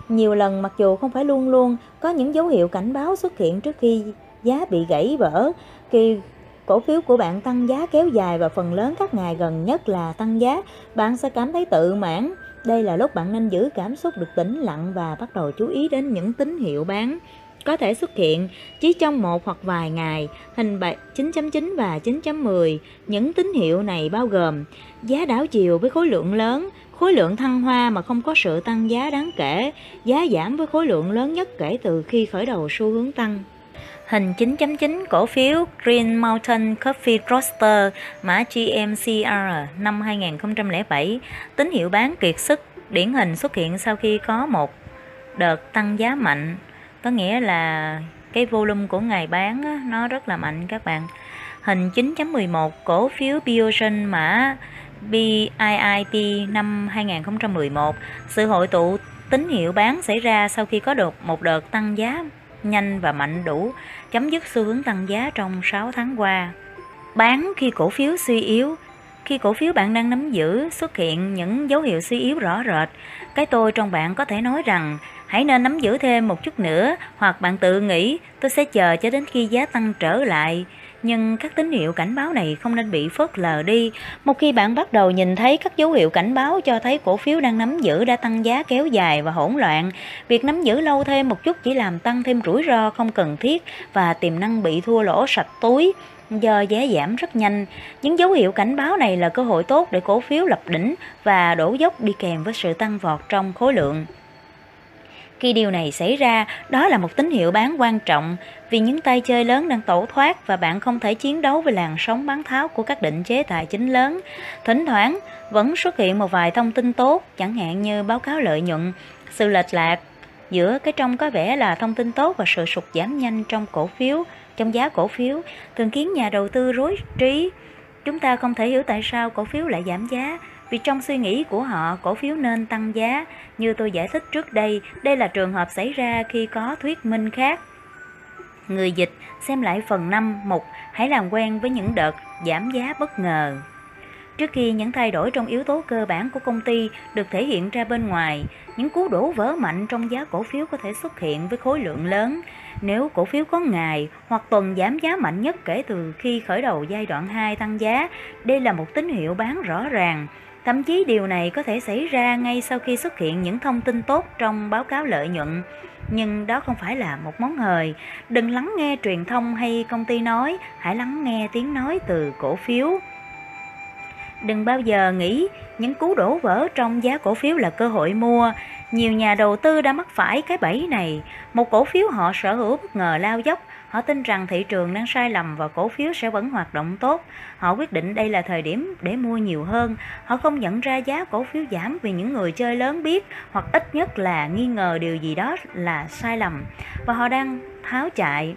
Nhiều lần mặc dù không phải luôn luôn có những dấu hiệu cảnh báo xuất hiện trước khi giá bị gãy vỡ, khi cổ phiếu của bạn tăng giá kéo dài và phần lớn các ngày gần nhất là tăng giá, bạn sẽ cảm thấy tự mãn. Đây là lúc bạn nên giữ cảm xúc được tĩnh lặng và bắt đầu chú ý đến những tín hiệu bán có thể xuất hiện chỉ trong một hoặc vài ngày, hình 9.9 và 9.10. Những tín hiệu này bao gồm giá đảo chiều với khối lượng lớn, khối lượng thăng hoa mà không có sự tăng giá đáng kể, giá giảm với khối lượng lớn nhất kể từ khi khởi đầu xu hướng tăng. Hình 9.9 cổ phiếu Green Mountain Coffee Roaster mã GMCR năm 2007, tín hiệu bán kiệt sức điển hình xuất hiện sau khi có một đợt tăng giá mạnh có nghĩa là cái volume của ngày bán á, nó rất là mạnh các bạn. Hình 9.11 cổ phiếu Biogen mã BIIT năm 2011 sự hội tụ tín hiệu bán xảy ra sau khi có được một đợt tăng giá nhanh và mạnh đủ chấm dứt xu hướng tăng giá trong 6 tháng qua. Bán khi cổ phiếu suy yếu. Khi cổ phiếu bạn đang nắm giữ xuất hiện những dấu hiệu suy yếu rõ rệt. Cái tôi trong bạn có thể nói rằng hãy nên nắm giữ thêm một chút nữa hoặc bạn tự nghĩ tôi sẽ chờ cho đến khi giá tăng trở lại nhưng các tín hiệu cảnh báo này không nên bị phớt lờ đi. Một khi bạn bắt đầu nhìn thấy các dấu hiệu cảnh báo cho thấy cổ phiếu đang nắm giữ đã tăng giá kéo dài và hỗn loạn, việc nắm giữ lâu thêm một chút chỉ làm tăng thêm rủi ro không cần thiết và tiềm năng bị thua lỗ sạch túi do giá giảm rất nhanh. Những dấu hiệu cảnh báo này là cơ hội tốt để cổ phiếu lập đỉnh và đổ dốc đi kèm với sự tăng vọt trong khối lượng. Khi điều này xảy ra, đó là một tín hiệu bán quan trọng vì những tay chơi lớn đang tẩu thoát và bạn không thể chiến đấu với làn sóng bán tháo của các định chế tài chính lớn. Thỉnh thoảng, vẫn xuất hiện một vài thông tin tốt, chẳng hạn như báo cáo lợi nhuận, sự lệch lạc giữa cái trong có vẻ là thông tin tốt và sự sụt giảm nhanh trong cổ phiếu, trong giá cổ phiếu, thường khiến nhà đầu tư rối trí. Chúng ta không thể hiểu tại sao cổ phiếu lại giảm giá vì trong suy nghĩ của họ, cổ phiếu nên tăng giá. Như tôi giải thích trước đây, đây là trường hợp xảy ra khi có thuyết minh khác. Người dịch xem lại phần 5 mục Hãy làm quen với những đợt giảm giá bất ngờ. Trước khi những thay đổi trong yếu tố cơ bản của công ty được thể hiện ra bên ngoài, những cú đổ vỡ mạnh trong giá cổ phiếu có thể xuất hiện với khối lượng lớn. Nếu cổ phiếu có ngày hoặc tuần giảm giá mạnh nhất kể từ khi khởi đầu giai đoạn 2 tăng giá, đây là một tín hiệu bán rõ ràng. Thậm chí điều này có thể xảy ra ngay sau khi xuất hiện những thông tin tốt trong báo cáo lợi nhuận. Nhưng đó không phải là một món hời. Đừng lắng nghe truyền thông hay công ty nói, hãy lắng nghe tiếng nói từ cổ phiếu. Đừng bao giờ nghĩ những cú đổ vỡ trong giá cổ phiếu là cơ hội mua. Nhiều nhà đầu tư đã mắc phải cái bẫy này. Một cổ phiếu họ sở hữu bất ngờ lao dốc Họ tin rằng thị trường đang sai lầm và cổ phiếu sẽ vẫn hoạt động tốt. Họ quyết định đây là thời điểm để mua nhiều hơn. Họ không nhận ra giá cổ phiếu giảm vì những người chơi lớn biết hoặc ít nhất là nghi ngờ điều gì đó là sai lầm và họ đang tháo chạy.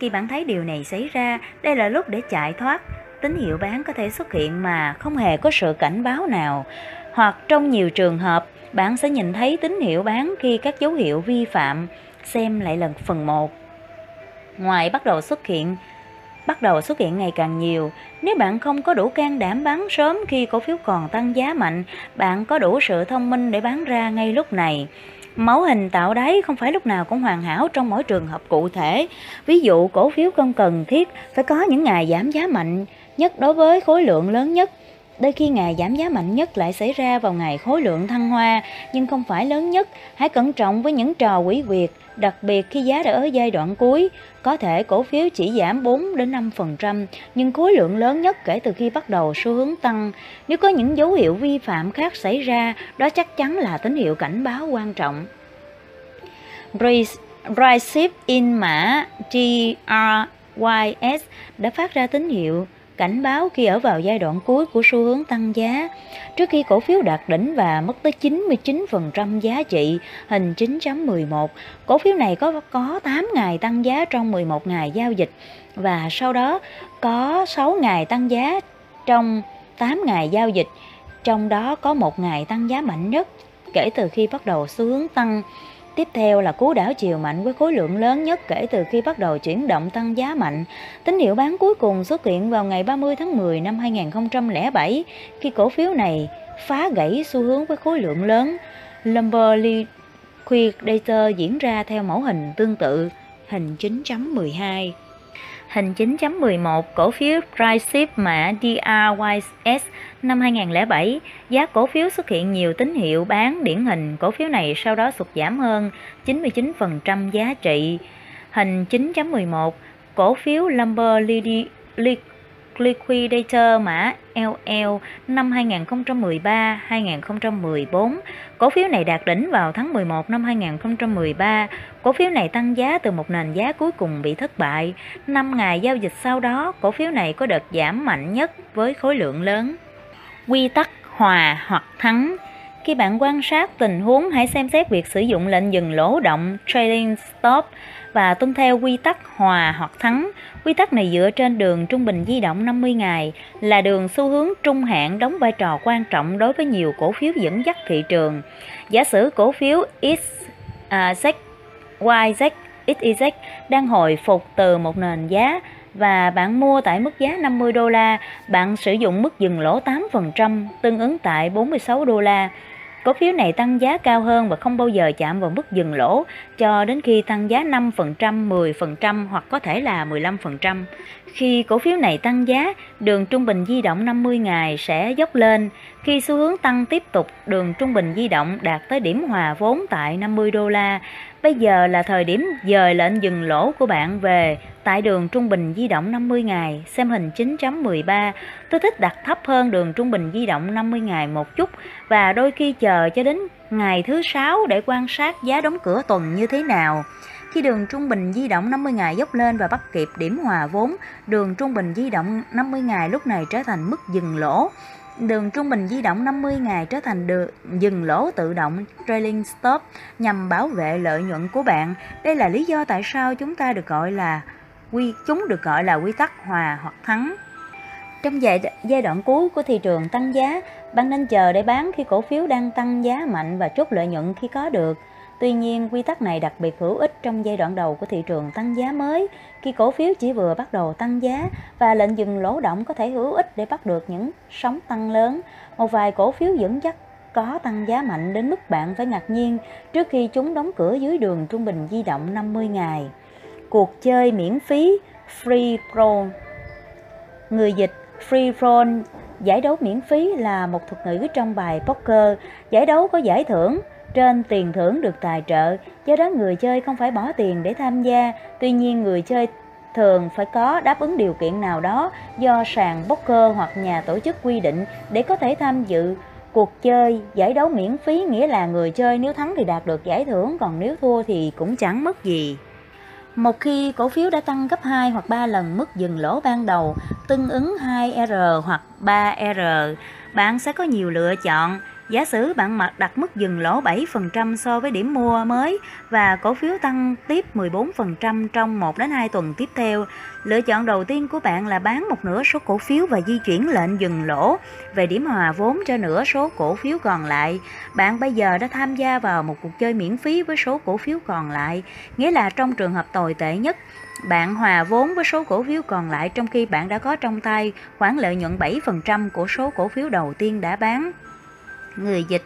Khi bạn thấy điều này xảy ra, đây là lúc để chạy thoát. Tín hiệu bán có thể xuất hiện mà không hề có sự cảnh báo nào. Hoặc trong nhiều trường hợp, bạn sẽ nhìn thấy tín hiệu bán khi các dấu hiệu vi phạm. Xem lại lần phần 1 ngoài bắt đầu xuất hiện bắt đầu xuất hiện ngày càng nhiều. Nếu bạn không có đủ can đảm bán sớm khi cổ phiếu còn tăng giá mạnh, bạn có đủ sự thông minh để bán ra ngay lúc này. Mẫu hình tạo đáy không phải lúc nào cũng hoàn hảo trong mỗi trường hợp cụ thể. Ví dụ cổ phiếu không cần thiết phải có những ngày giảm giá mạnh nhất đối với khối lượng lớn nhất. Đôi khi ngày giảm giá mạnh nhất lại xảy ra vào ngày khối lượng thăng hoa, nhưng không phải lớn nhất. Hãy cẩn trọng với những trò quỷ quyệt, đặc biệt khi giá đã ở giai đoạn cuối. Có thể cổ phiếu chỉ giảm 4 đến 5%, nhưng khối lượng lớn nhất kể từ khi bắt đầu xu hướng tăng. Nếu có những dấu hiệu vi phạm khác xảy ra, đó chắc chắn là tín hiệu cảnh báo quan trọng. Bricep in mã GRYS đã phát ra tín hiệu cảnh báo khi ở vào giai đoạn cuối của xu hướng tăng giá. Trước khi cổ phiếu đạt đỉnh và mất tới 99% giá trị, hình 9.11, cổ phiếu này có có 8 ngày tăng giá trong 11 ngày giao dịch và sau đó có 6 ngày tăng giá trong 8 ngày giao dịch, trong đó có một ngày tăng giá mạnh nhất kể từ khi bắt đầu xu hướng tăng. Tiếp theo là cú đảo chiều mạnh với khối lượng lớn nhất kể từ khi bắt đầu chuyển động tăng giá mạnh. Tín hiệu bán cuối cùng xuất hiện vào ngày 30 tháng 10 năm 2007 khi cổ phiếu này phá gãy xu hướng với khối lượng lớn. Lumber Liquidator diễn ra theo mẫu hình tương tự, hình 9.12. Hình 9.11 cổ phiếu Priceship mã DRYS năm 2007, giá cổ phiếu xuất hiện nhiều tín hiệu bán điển hình, cổ phiếu này sau đó sụt giảm hơn 99% giá trị. Hình 9.11, cổ phiếu Lumber Liquidator mã LL năm 2013-2014. Cổ phiếu này đạt đỉnh vào tháng 11 năm 2013. Cổ phiếu này tăng giá từ một nền giá cuối cùng bị thất bại. 5 ngày giao dịch sau đó, cổ phiếu này có đợt giảm mạnh nhất với khối lượng lớn quy tắc hòa hoặc thắng. Khi bạn quan sát tình huống, hãy xem xét việc sử dụng lệnh dừng lỗ động trading stop và tuân theo quy tắc hòa hoặc thắng. Quy tắc này dựa trên đường trung bình di động 50 ngày là đường xu hướng trung hạn đóng vai trò quan trọng đối với nhiều cổ phiếu dẫn dắt thị trường. Giả sử cổ phiếu XZ, à, YZ, XYZ đang hồi phục từ một nền giá và bạn mua tại mức giá 50 đô la, bạn sử dụng mức dừng lỗ 8%, tương ứng tại 46 đô la. Cổ phiếu này tăng giá cao hơn và không bao giờ chạm vào mức dừng lỗ cho đến khi tăng giá 5%, 10% hoặc có thể là 15%. Khi cổ phiếu này tăng giá, đường trung bình di động 50 ngày sẽ dốc lên. Khi xu hướng tăng tiếp tục, đường trung bình di động đạt tới điểm hòa vốn tại 50 đô la. Bây giờ là thời điểm dời lệnh dừng lỗ của bạn về tại đường trung bình di động 50 ngày, xem hình 9.13. Tôi thích đặt thấp hơn đường trung bình di động 50 ngày một chút và đôi khi chờ cho đến ngày thứ sáu để quan sát giá đóng cửa tuần như thế nào. Khi đường trung bình di động 50 ngày dốc lên và bắt kịp điểm hòa vốn, đường trung bình di động 50 ngày lúc này trở thành mức dừng lỗ. Đường trung bình di động 50 ngày trở thành đường dừng lỗ tự động trailing stop nhằm bảo vệ lợi nhuận của bạn. Đây là lý do tại sao chúng ta được gọi là quy chúng được gọi là quy tắc hòa hoặc thắng. Trong giai, giai đoạn cuối của thị trường tăng giá, bạn nên chờ để bán khi cổ phiếu đang tăng giá mạnh và chốt lợi nhuận khi có được. Tuy nhiên, quy tắc này đặc biệt hữu ích trong giai đoạn đầu của thị trường tăng giá mới, khi cổ phiếu chỉ vừa bắt đầu tăng giá và lệnh dừng lỗ động có thể hữu ích để bắt được những sóng tăng lớn. Một vài cổ phiếu dẫn dắt có tăng giá mạnh đến mức bạn phải ngạc nhiên trước khi chúng đóng cửa dưới đường trung bình di động 50 ngày. Cuộc chơi miễn phí Free Pro Người dịch Free Roll giải đấu miễn phí là một thuật ngữ trong bài poker. Giải đấu có giải thưởng, trên tiền thưởng được tài trợ, do đó người chơi không phải bỏ tiền để tham gia. Tuy nhiên người chơi thường phải có đáp ứng điều kiện nào đó do sàn poker hoặc nhà tổ chức quy định để có thể tham dự cuộc chơi. Giải đấu miễn phí nghĩa là người chơi nếu thắng thì đạt được giải thưởng còn nếu thua thì cũng chẳng mất gì. Một khi cổ phiếu đã tăng gấp 2 hoặc 3 lần mức dừng lỗ ban đầu, tương ứng 2R hoặc 3R, bạn sẽ có nhiều lựa chọn. Giả sử bạn mặt đặt mức dừng lỗ 7% so với điểm mua mới và cổ phiếu tăng tiếp 14% trong 1 đến 2 tuần tiếp theo, lựa chọn đầu tiên của bạn là bán một nửa số cổ phiếu và di chuyển lệnh dừng lỗ về điểm hòa vốn cho nửa số cổ phiếu còn lại. Bạn bây giờ đã tham gia vào một cuộc chơi miễn phí với số cổ phiếu còn lại, nghĩa là trong trường hợp tồi tệ nhất, bạn hòa vốn với số cổ phiếu còn lại trong khi bạn đã có trong tay khoản lợi nhuận 7% của số cổ phiếu đầu tiên đã bán người dịch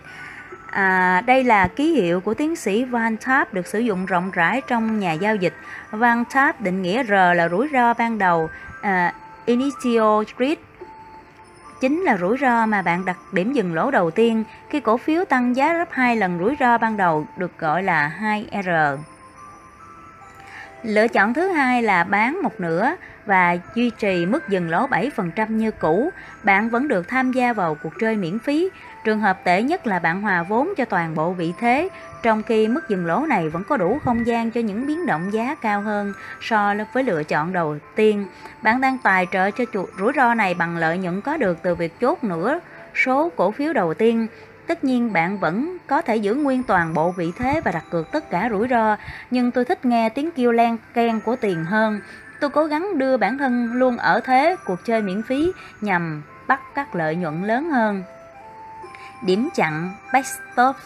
À, đây là ký hiệu của tiến sĩ Van Tapp được sử dụng rộng rãi trong nhà giao dịch. Van Tapp định nghĩa R là rủi ro ban đầu, à, initial risk, chính là rủi ro mà bạn đặt điểm dừng lỗ đầu tiên khi cổ phiếu tăng giá gấp 2 lần rủi ro ban đầu được gọi là 2R. Lựa chọn thứ hai là bán một nửa và duy trì mức dừng lỗ 7% như cũ, bạn vẫn được tham gia vào cuộc chơi miễn phí. Trường hợp tệ nhất là bạn hòa vốn cho toàn bộ vị thế, trong khi mức dừng lỗ này vẫn có đủ không gian cho những biến động giá cao hơn so với lựa chọn đầu tiên. Bạn đang tài trợ cho rủi ro này bằng lợi nhuận có được từ việc chốt nửa số cổ phiếu đầu tiên Tất nhiên bạn vẫn có thể giữ nguyên toàn bộ vị thế và đặt cược tất cả rủi ro, nhưng tôi thích nghe tiếng kêu len ken của tiền hơn. Tôi cố gắng đưa bản thân luôn ở thế cuộc chơi miễn phí nhằm bắt các lợi nhuận lớn hơn. Điểm chặn backstop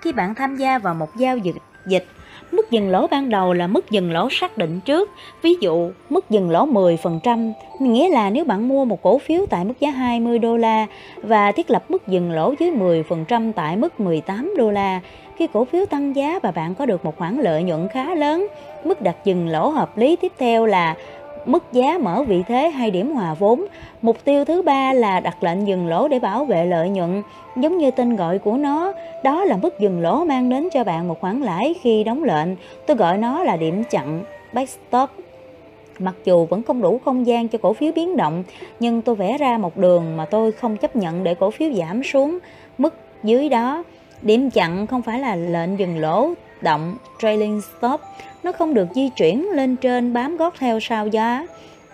Khi bạn tham gia vào một giao dịch, dịch Mức dừng lỗ ban đầu là mức dừng lỗ xác định trước. Ví dụ, mức dừng lỗ 10%, nghĩa là nếu bạn mua một cổ phiếu tại mức giá 20 đô la và thiết lập mức dừng lỗ dưới 10% tại mức 18 đô la, khi cổ phiếu tăng giá và bạn có được một khoản lợi nhuận khá lớn, mức đặt dừng lỗ hợp lý tiếp theo là mức giá mở vị thế hay điểm hòa vốn. Mục tiêu thứ ba là đặt lệnh dừng lỗ để bảo vệ lợi nhuận. Giống như tên gọi của nó, đó là mức dừng lỗ mang đến cho bạn một khoản lãi khi đóng lệnh. Tôi gọi nó là điểm chặn, backstop. Mặc dù vẫn không đủ không gian cho cổ phiếu biến động, nhưng tôi vẽ ra một đường mà tôi không chấp nhận để cổ phiếu giảm xuống mức dưới đó. Điểm chặn không phải là lệnh dừng lỗ động trailing stop nó không được di chuyển lên trên bám gót theo sao giá.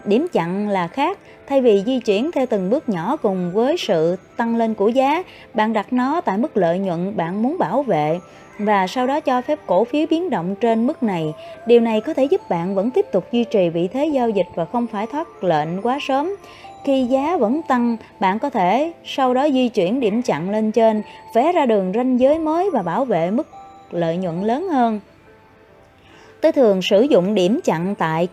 Điểm chặn là khác, thay vì di chuyển theo từng bước nhỏ cùng với sự tăng lên của giá, bạn đặt nó tại mức lợi nhuận bạn muốn bảo vệ và sau đó cho phép cổ phiếu biến động trên mức này. Điều này có thể giúp bạn vẫn tiếp tục duy trì vị thế giao dịch và không phải thoát lệnh quá sớm. Khi giá vẫn tăng, bạn có thể sau đó di chuyển điểm chặn lên trên, vẽ ra đường ranh giới mới và bảo vệ mức lợi nhuận lớn hơn. Tôi thường sử dụng điểm chặn tại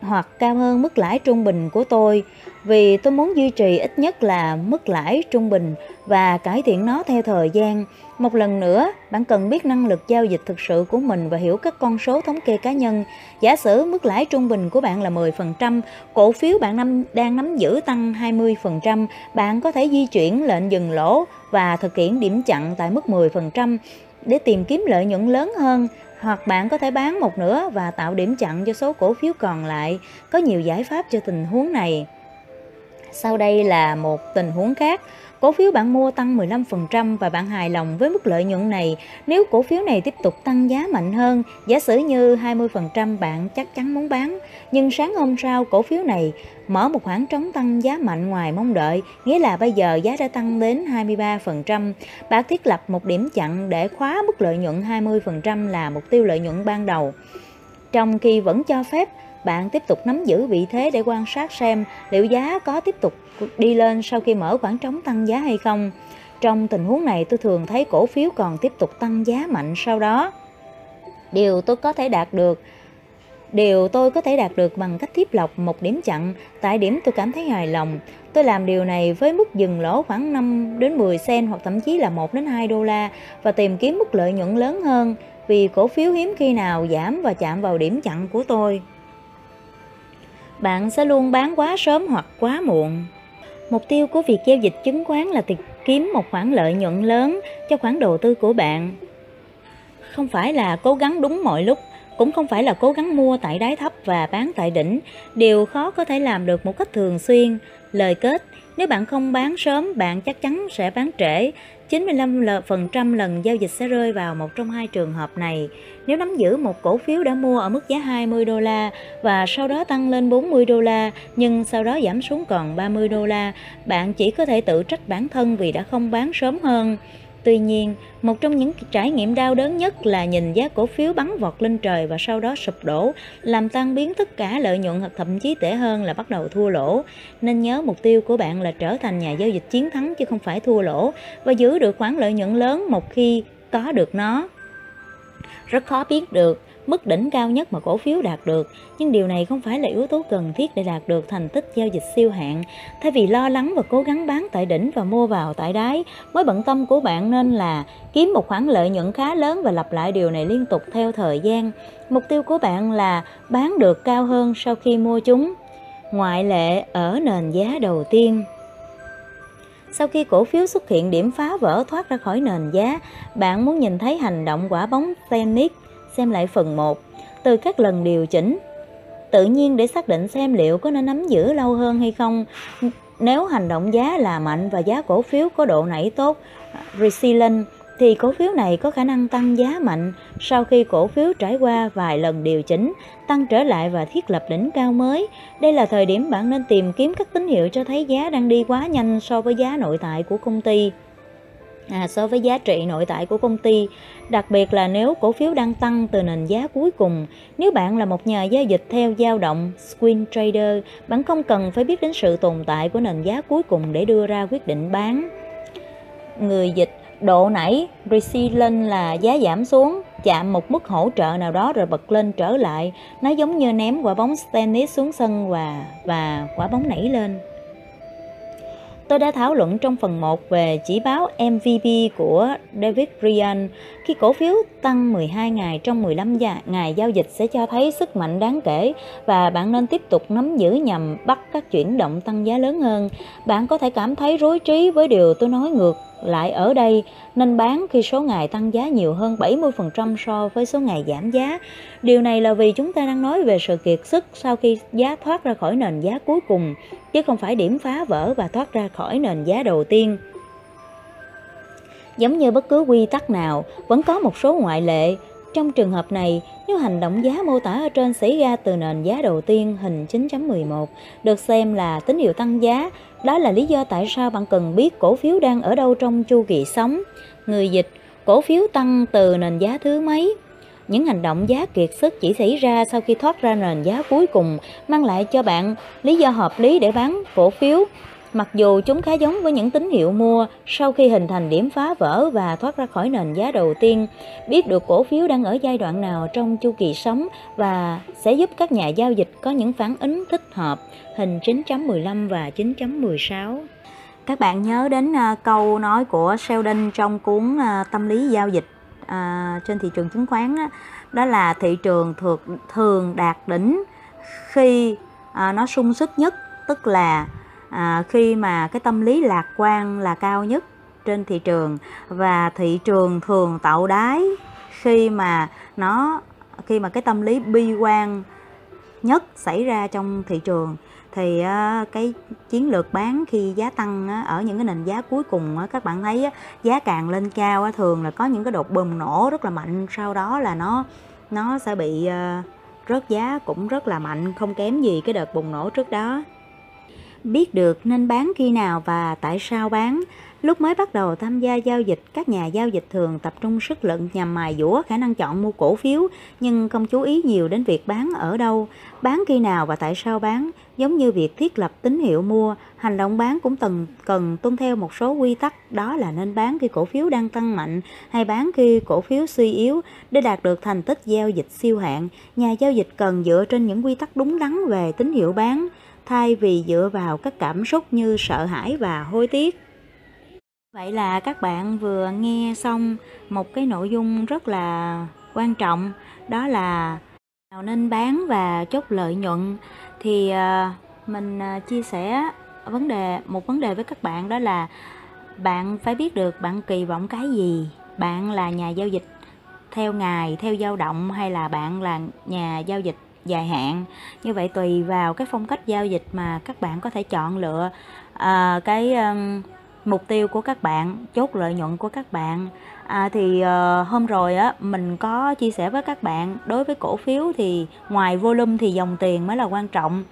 hoặc cao hơn mức lãi trung bình của tôi vì tôi muốn duy trì ít nhất là mức lãi trung bình và cải thiện nó theo thời gian. Một lần nữa, bạn cần biết năng lực giao dịch thực sự của mình và hiểu các con số thống kê cá nhân. Giả sử mức lãi trung bình của bạn là 10%, cổ phiếu bạn năm đang nắm giữ tăng 20%, bạn có thể di chuyển lệnh dừng lỗ và thực hiện điểm chặn tại mức 10% để tìm kiếm lợi nhuận lớn hơn hoặc bạn có thể bán một nửa và tạo điểm chặn cho số cổ phiếu còn lại. Có nhiều giải pháp cho tình huống này. Sau đây là một tình huống khác. Cổ phiếu bạn mua tăng 15% và bạn hài lòng với mức lợi nhuận này. Nếu cổ phiếu này tiếp tục tăng giá mạnh hơn, giả sử như 20% bạn chắc chắn muốn bán. Nhưng sáng hôm sau cổ phiếu này mở một khoảng trống tăng giá mạnh ngoài mong đợi, nghĩa là bây giờ giá đã tăng đến 23%. Bạn thiết lập một điểm chặn để khóa mức lợi nhuận 20% là mục tiêu lợi nhuận ban đầu. Trong khi vẫn cho phép bạn tiếp tục nắm giữ vị thế để quan sát xem liệu giá có tiếp tục đi lên sau khi mở khoảng trống tăng giá hay không. Trong tình huống này tôi thường thấy cổ phiếu còn tiếp tục tăng giá mạnh sau đó. Điều tôi có thể đạt được Điều tôi có thể đạt được bằng cách tiếp lọc một điểm chặn tại điểm tôi cảm thấy hài lòng. Tôi làm điều này với mức dừng lỗ khoảng 5 đến 10 sen hoặc thậm chí là 1 đến 2 đô la và tìm kiếm mức lợi nhuận lớn hơn vì cổ phiếu hiếm khi nào giảm và chạm vào điểm chặn của tôi bạn sẽ luôn bán quá sớm hoặc quá muộn. Mục tiêu của việc giao dịch chứng khoán là tìm kiếm một khoản lợi nhuận lớn cho khoản đầu tư của bạn. Không phải là cố gắng đúng mọi lúc, cũng không phải là cố gắng mua tại đáy thấp và bán tại đỉnh. Điều khó có thể làm được một cách thường xuyên. Lời kết, nếu bạn không bán sớm, bạn chắc chắn sẽ bán trễ. 95% lần giao dịch sẽ rơi vào một trong hai trường hợp này. Nếu nắm giữ một cổ phiếu đã mua ở mức giá 20 đô la và sau đó tăng lên 40 đô la nhưng sau đó giảm xuống còn 30 đô la, bạn chỉ có thể tự trách bản thân vì đã không bán sớm hơn. Tuy nhiên, một trong những trải nghiệm đau đớn nhất là nhìn giá cổ phiếu bắn vọt lên trời và sau đó sụp đổ, làm tan biến tất cả lợi nhuận hoặc thậm chí tệ hơn là bắt đầu thua lỗ. Nên nhớ mục tiêu của bạn là trở thành nhà giao dịch chiến thắng chứ không phải thua lỗ và giữ được khoản lợi nhuận lớn một khi có được nó. Rất khó biết được mức đỉnh cao nhất mà cổ phiếu đạt được, nhưng điều này không phải là yếu tố cần thiết để đạt được thành tích giao dịch siêu hạn. Thay vì lo lắng và cố gắng bán tại đỉnh và mua vào tại đáy, mối bận tâm của bạn nên là kiếm một khoản lợi nhuận khá lớn và lặp lại điều này liên tục theo thời gian. Mục tiêu của bạn là bán được cao hơn sau khi mua chúng. Ngoại lệ ở nền giá đầu tiên. Sau khi cổ phiếu xuất hiện điểm phá vỡ thoát ra khỏi nền giá, bạn muốn nhìn thấy hành động quả bóng tennis xem lại phần 1. Từ các lần điều chỉnh, tự nhiên để xác định xem liệu có nên nắm giữ lâu hơn hay không. Nếu hành động giá là mạnh và giá cổ phiếu có độ nảy tốt, resilient, thì cổ phiếu này có khả năng tăng giá mạnh sau khi cổ phiếu trải qua vài lần điều chỉnh, tăng trở lại và thiết lập đỉnh cao mới. Đây là thời điểm bạn nên tìm kiếm các tín hiệu cho thấy giá đang đi quá nhanh so với giá nội tại của công ty. À, so với giá trị nội tại của công ty, đặc biệt là nếu cổ phiếu đang tăng từ nền giá cuối cùng. Nếu bạn là một nhà giao dịch theo dao động, swing trader, bạn không cần phải biết đến sự tồn tại của nền giá cuối cùng để đưa ra quyết định bán. Người dịch độ nảy resilient là giá giảm xuống chạm một mức hỗ trợ nào đó rồi bật lên trở lại nó giống như ném quả bóng tennis xuống sân và và quả bóng nảy lên Tôi đã thảo luận trong phần 1 về chỉ báo MVP của David Ryan. Khi cổ phiếu tăng 12 ngày trong 15 ngày giao dịch sẽ cho thấy sức mạnh đáng kể và bạn nên tiếp tục nắm giữ nhằm bắt các chuyển động tăng giá lớn hơn. Bạn có thể cảm thấy rối trí với điều tôi nói ngược lại ở đây nên bán khi số ngày tăng giá nhiều hơn 70% so với số ngày giảm giá. Điều này là vì chúng ta đang nói về sự kiệt sức sau khi giá thoát ra khỏi nền giá cuối cùng, chứ không phải điểm phá vỡ và thoát ra khỏi nền giá đầu tiên. Giống như bất cứ quy tắc nào, vẫn có một số ngoại lệ. Trong trường hợp này, nếu hành động giá mô tả ở trên xảy ra từ nền giá đầu tiên hình 9.11 được xem là tín hiệu tăng giá, đó là lý do tại sao bạn cần biết cổ phiếu đang ở đâu trong chu kỳ sống. Người dịch, cổ phiếu tăng từ nền giá thứ mấy? Những hành động giá kiệt sức chỉ xảy ra sau khi thoát ra nền giá cuối cùng, mang lại cho bạn lý do hợp lý để bán cổ phiếu Mặc dù chúng khá giống với những tín hiệu mua sau khi hình thành điểm phá vỡ và thoát ra khỏi nền giá đầu tiên, biết được cổ phiếu đang ở giai đoạn nào trong chu kỳ sống và sẽ giúp các nhà giao dịch có những phản ứng thích hợp, hình 9.15 và 9.16. Các bạn nhớ đến à, câu nói của Sheldon trong cuốn à, Tâm lý giao dịch à, trên thị trường chứng khoán đó, đó là thị trường thường thường đạt đỉnh khi nó sung sức nhất, tức là à, khi mà cái tâm lý lạc quan là cao nhất trên thị trường và thị trường thường tạo đáy khi mà nó khi mà cái tâm lý bi quan nhất xảy ra trong thị trường thì à, cái chiến lược bán khi giá tăng ở những cái nền giá cuối cùng các bạn thấy giá càng lên cao thường là có những cái đột bùng nổ rất là mạnh sau đó là nó nó sẽ bị à, rớt giá cũng rất là mạnh không kém gì cái đợt bùng nổ trước đó biết được nên bán khi nào và tại sao bán. Lúc mới bắt đầu tham gia giao dịch, các nhà giao dịch thường tập trung sức lực nhằm mài dũa khả năng chọn mua cổ phiếu, nhưng không chú ý nhiều đến việc bán ở đâu, bán khi nào và tại sao bán. Giống như việc thiết lập tín hiệu mua, hành động bán cũng cần cần tuân theo một số quy tắc, đó là nên bán khi cổ phiếu đang tăng mạnh hay bán khi cổ phiếu suy yếu để đạt được thành tích giao dịch siêu hạn. Nhà giao dịch cần dựa trên những quy tắc đúng đắn về tín hiệu bán thay vì dựa vào các cảm xúc như sợ hãi và hối tiếc. Vậy là các bạn vừa nghe xong một cái nội dung rất là quan trọng, đó là nào nên bán và chốt lợi nhuận thì à, mình à, chia sẻ vấn đề, một vấn đề với các bạn đó là bạn phải biết được bạn kỳ vọng cái gì, bạn là nhà giao dịch theo ngày, theo dao động hay là bạn là nhà giao dịch dài hạn. Như vậy tùy vào cái phong cách giao dịch mà các bạn có thể chọn lựa à, cái um, mục tiêu của các bạn chốt lợi nhuận của các bạn. À, thì uh, hôm rồi á mình có chia sẻ với các bạn đối với cổ phiếu thì ngoài volume thì dòng tiền mới là quan trọng.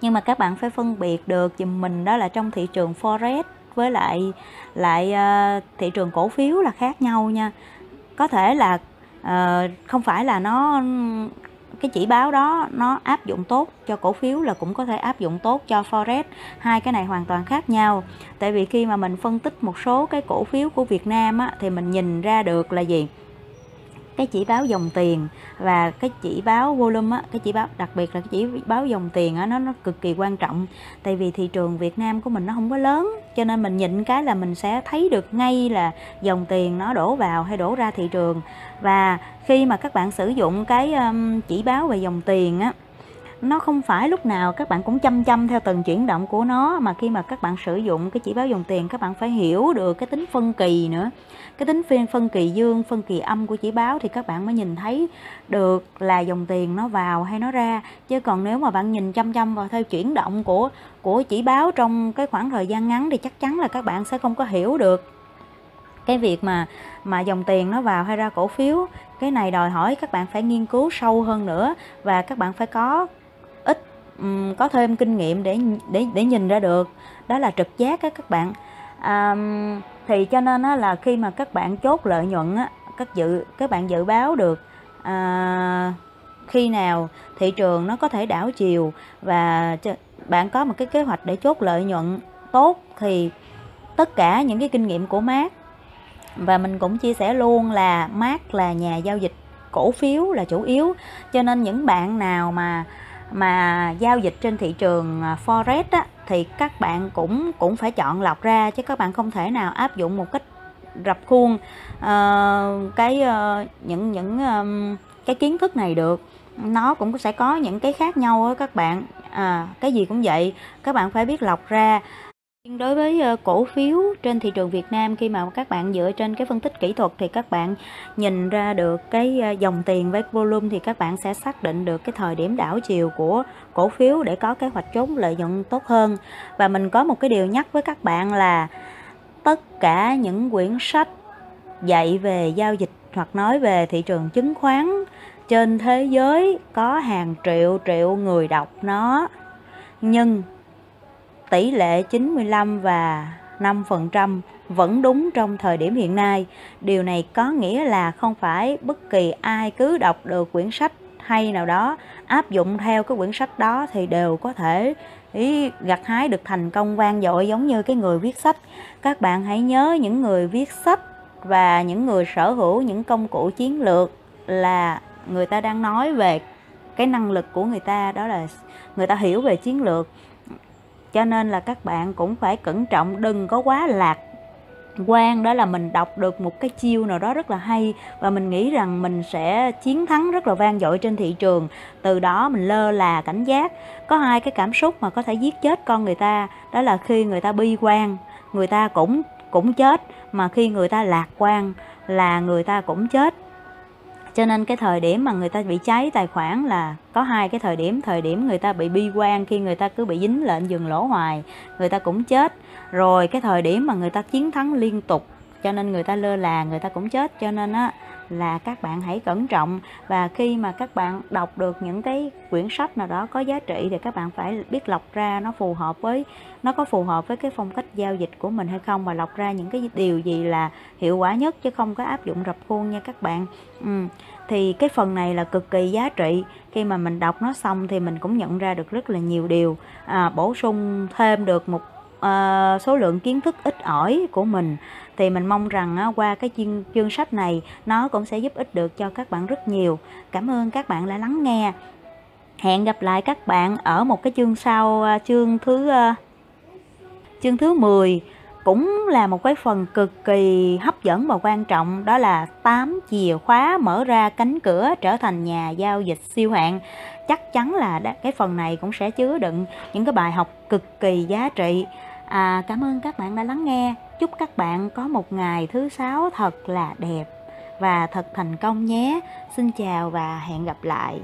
Nhưng mà các bạn phải phân biệt được giùm mình đó là trong thị trường forex với lại lại uh, thị trường cổ phiếu là khác nhau nha. Có thể là uh, không phải là nó cái chỉ báo đó nó áp dụng tốt cho cổ phiếu là cũng có thể áp dụng tốt cho forex. Hai cái này hoàn toàn khác nhau. Tại vì khi mà mình phân tích một số cái cổ phiếu của Việt Nam á, thì mình nhìn ra được là gì? Cái chỉ báo dòng tiền và cái chỉ báo volume á, cái chỉ báo đặc biệt là cái chỉ báo dòng tiền á, nó nó cực kỳ quan trọng. Tại vì thị trường Việt Nam của mình nó không có lớn cho nên mình nhịn cái là mình sẽ thấy được ngay là dòng tiền nó đổ vào hay đổ ra thị trường. Và khi mà các bạn sử dụng cái um, chỉ báo về dòng tiền á nó không phải lúc nào các bạn cũng chăm chăm theo từng chuyển động của nó, mà khi mà các bạn sử dụng cái chỉ báo dòng tiền, các bạn phải hiểu được cái tính phân kỳ nữa. Cái tính phiên phân kỳ dương, phân kỳ âm của chỉ báo thì các bạn mới nhìn thấy được là dòng tiền nó vào hay nó ra. Chứ còn nếu mà bạn nhìn chăm chăm vào theo chuyển động của của chỉ báo trong cái khoảng thời gian ngắn thì chắc chắn là các bạn sẽ không có hiểu được cái việc mà mà dòng tiền nó vào hay ra cổ phiếu. Cái này đòi hỏi các bạn phải nghiên cứu sâu hơn nữa và các bạn phải có um, có thêm kinh nghiệm để để để nhìn ra được. Đó là trực giác á các bạn. Um, thì cho nên á, là khi mà các bạn chốt lợi nhuận á, các dự các bạn dự báo được à, khi nào thị trường nó có thể đảo chiều và bạn có một cái kế hoạch để chốt lợi nhuận tốt thì tất cả những cái kinh nghiệm của mát và mình cũng chia sẻ luôn là mát là nhà giao dịch cổ phiếu là chủ yếu. Cho nên những bạn nào mà mà giao dịch trên thị trường à, forex á, thì các bạn cũng cũng phải chọn lọc ra chứ các bạn không thể nào áp dụng một cách rập khuôn uh, cái uh, những những um, cái kiến thức này được. Nó cũng sẽ có những cái khác nhau á các bạn. À, cái gì cũng vậy các bạn phải biết lọc ra. Đối với ờ, cổ phiếu trên thị trường Việt Nam, khi mà các bạn dựa trên cái phân tích kỹ thuật thì các bạn nhìn ra được cái ờ, dòng tiền với volume thì các bạn sẽ xác định được cái thời điểm đảo chiều của cổ phiếu để có kế hoạch trốn lợi nhuận tốt hơn. Và mình có một cái điều nhắc với các bạn là tất cả những quyển sách dạy về giao dịch hoặc nói về thị trường chứng khoán trên thế giới có hàng triệu triệu người đọc nó nhưng tỷ lệ 95 và 5% vẫn đúng trong thời điểm hiện nay. Điều này có nghĩa là không phải bất kỳ ai cứ đọc được quyển sách hay nào đó, áp dụng theo cái quyển sách đó thì đều có thể, ý, gặt hái được thành công vang dội giống như cái người viết sách. Các bạn hãy nhớ những người viết sách và những người sở hữu những công cụ chiến lược là người ta đang nói về cái năng lực của người ta, đó là người ta hiểu về chiến lược cho nên là các bạn cũng phải cẩn trọng, đừng có quá lạc quan. Đó là mình đọc được một cái chiêu nào đó rất là hay, và mình nghĩ rằng mình sẽ chiến thắng rất là vang dội trên thị trường. Từ đó mình lơ là cảnh giác. Có hai cái cảm xúc mà có thể giết chết con người ta, đó là khi người ta bi quan, người ta cũng cũng chết. Mà khi người ta lạc quan là người ta cũng chết cho nên cái thời điểm mà người ta bị cháy tài khoản là có hai cái thời điểm. Thời điểm người ta bị bi quan khi người ta cứ bị dính lệnh dừng lỗ hoài, người ta cũng chết. Rồi cái thời điểm mà người ta chiến thắng liên tục, cho nên người ta lơ là, người ta cũng chết. Cho nên á là các bạn hãy cẩn trọng. Và khi mà các bạn đọc được những cái quyển sách nào đó có giá trị thì các bạn phải biết lọc ra nó phù hợp với nó có phù hợp với cái phong cách giao dịch của mình hay không và lọc ra những cái điều gì là hiệu quả nhất chứ không có áp dụng rập khuôn nha các bạn. Ừ. thì cái phần này là cực kỳ giá trị. Khi mà mình đọc nó xong thì mình cũng nhận ra được rất là nhiều điều. À, bổ sung thêm được một uh, số lượng kiến thức ít ỏi của mình thì mình mong rằng qua cái chương, chương sách này nó cũng sẽ giúp ích được cho các bạn rất nhiều. Cảm ơn các bạn đã lắng nghe. Hẹn gặp lại các bạn ở một cái chương sau à, chương thứ à, chương thứ 10 cũng là một cái phần cực kỳ hấp dẫn và quan trọng đó là 8 chìa khóa mở ra cánh cửa trở thành nhà giao dịch siêu hạng. Chắc chắn là cái phần này cũng sẽ chứa đựng những cái bài học cực kỳ giá trị. À, cảm ơn các bạn đã lắng nghe. Chúc các bạn có một ngày thứ sáu thật là đẹp và thật thành công nhé. Xin chào và hẹn gặp lại.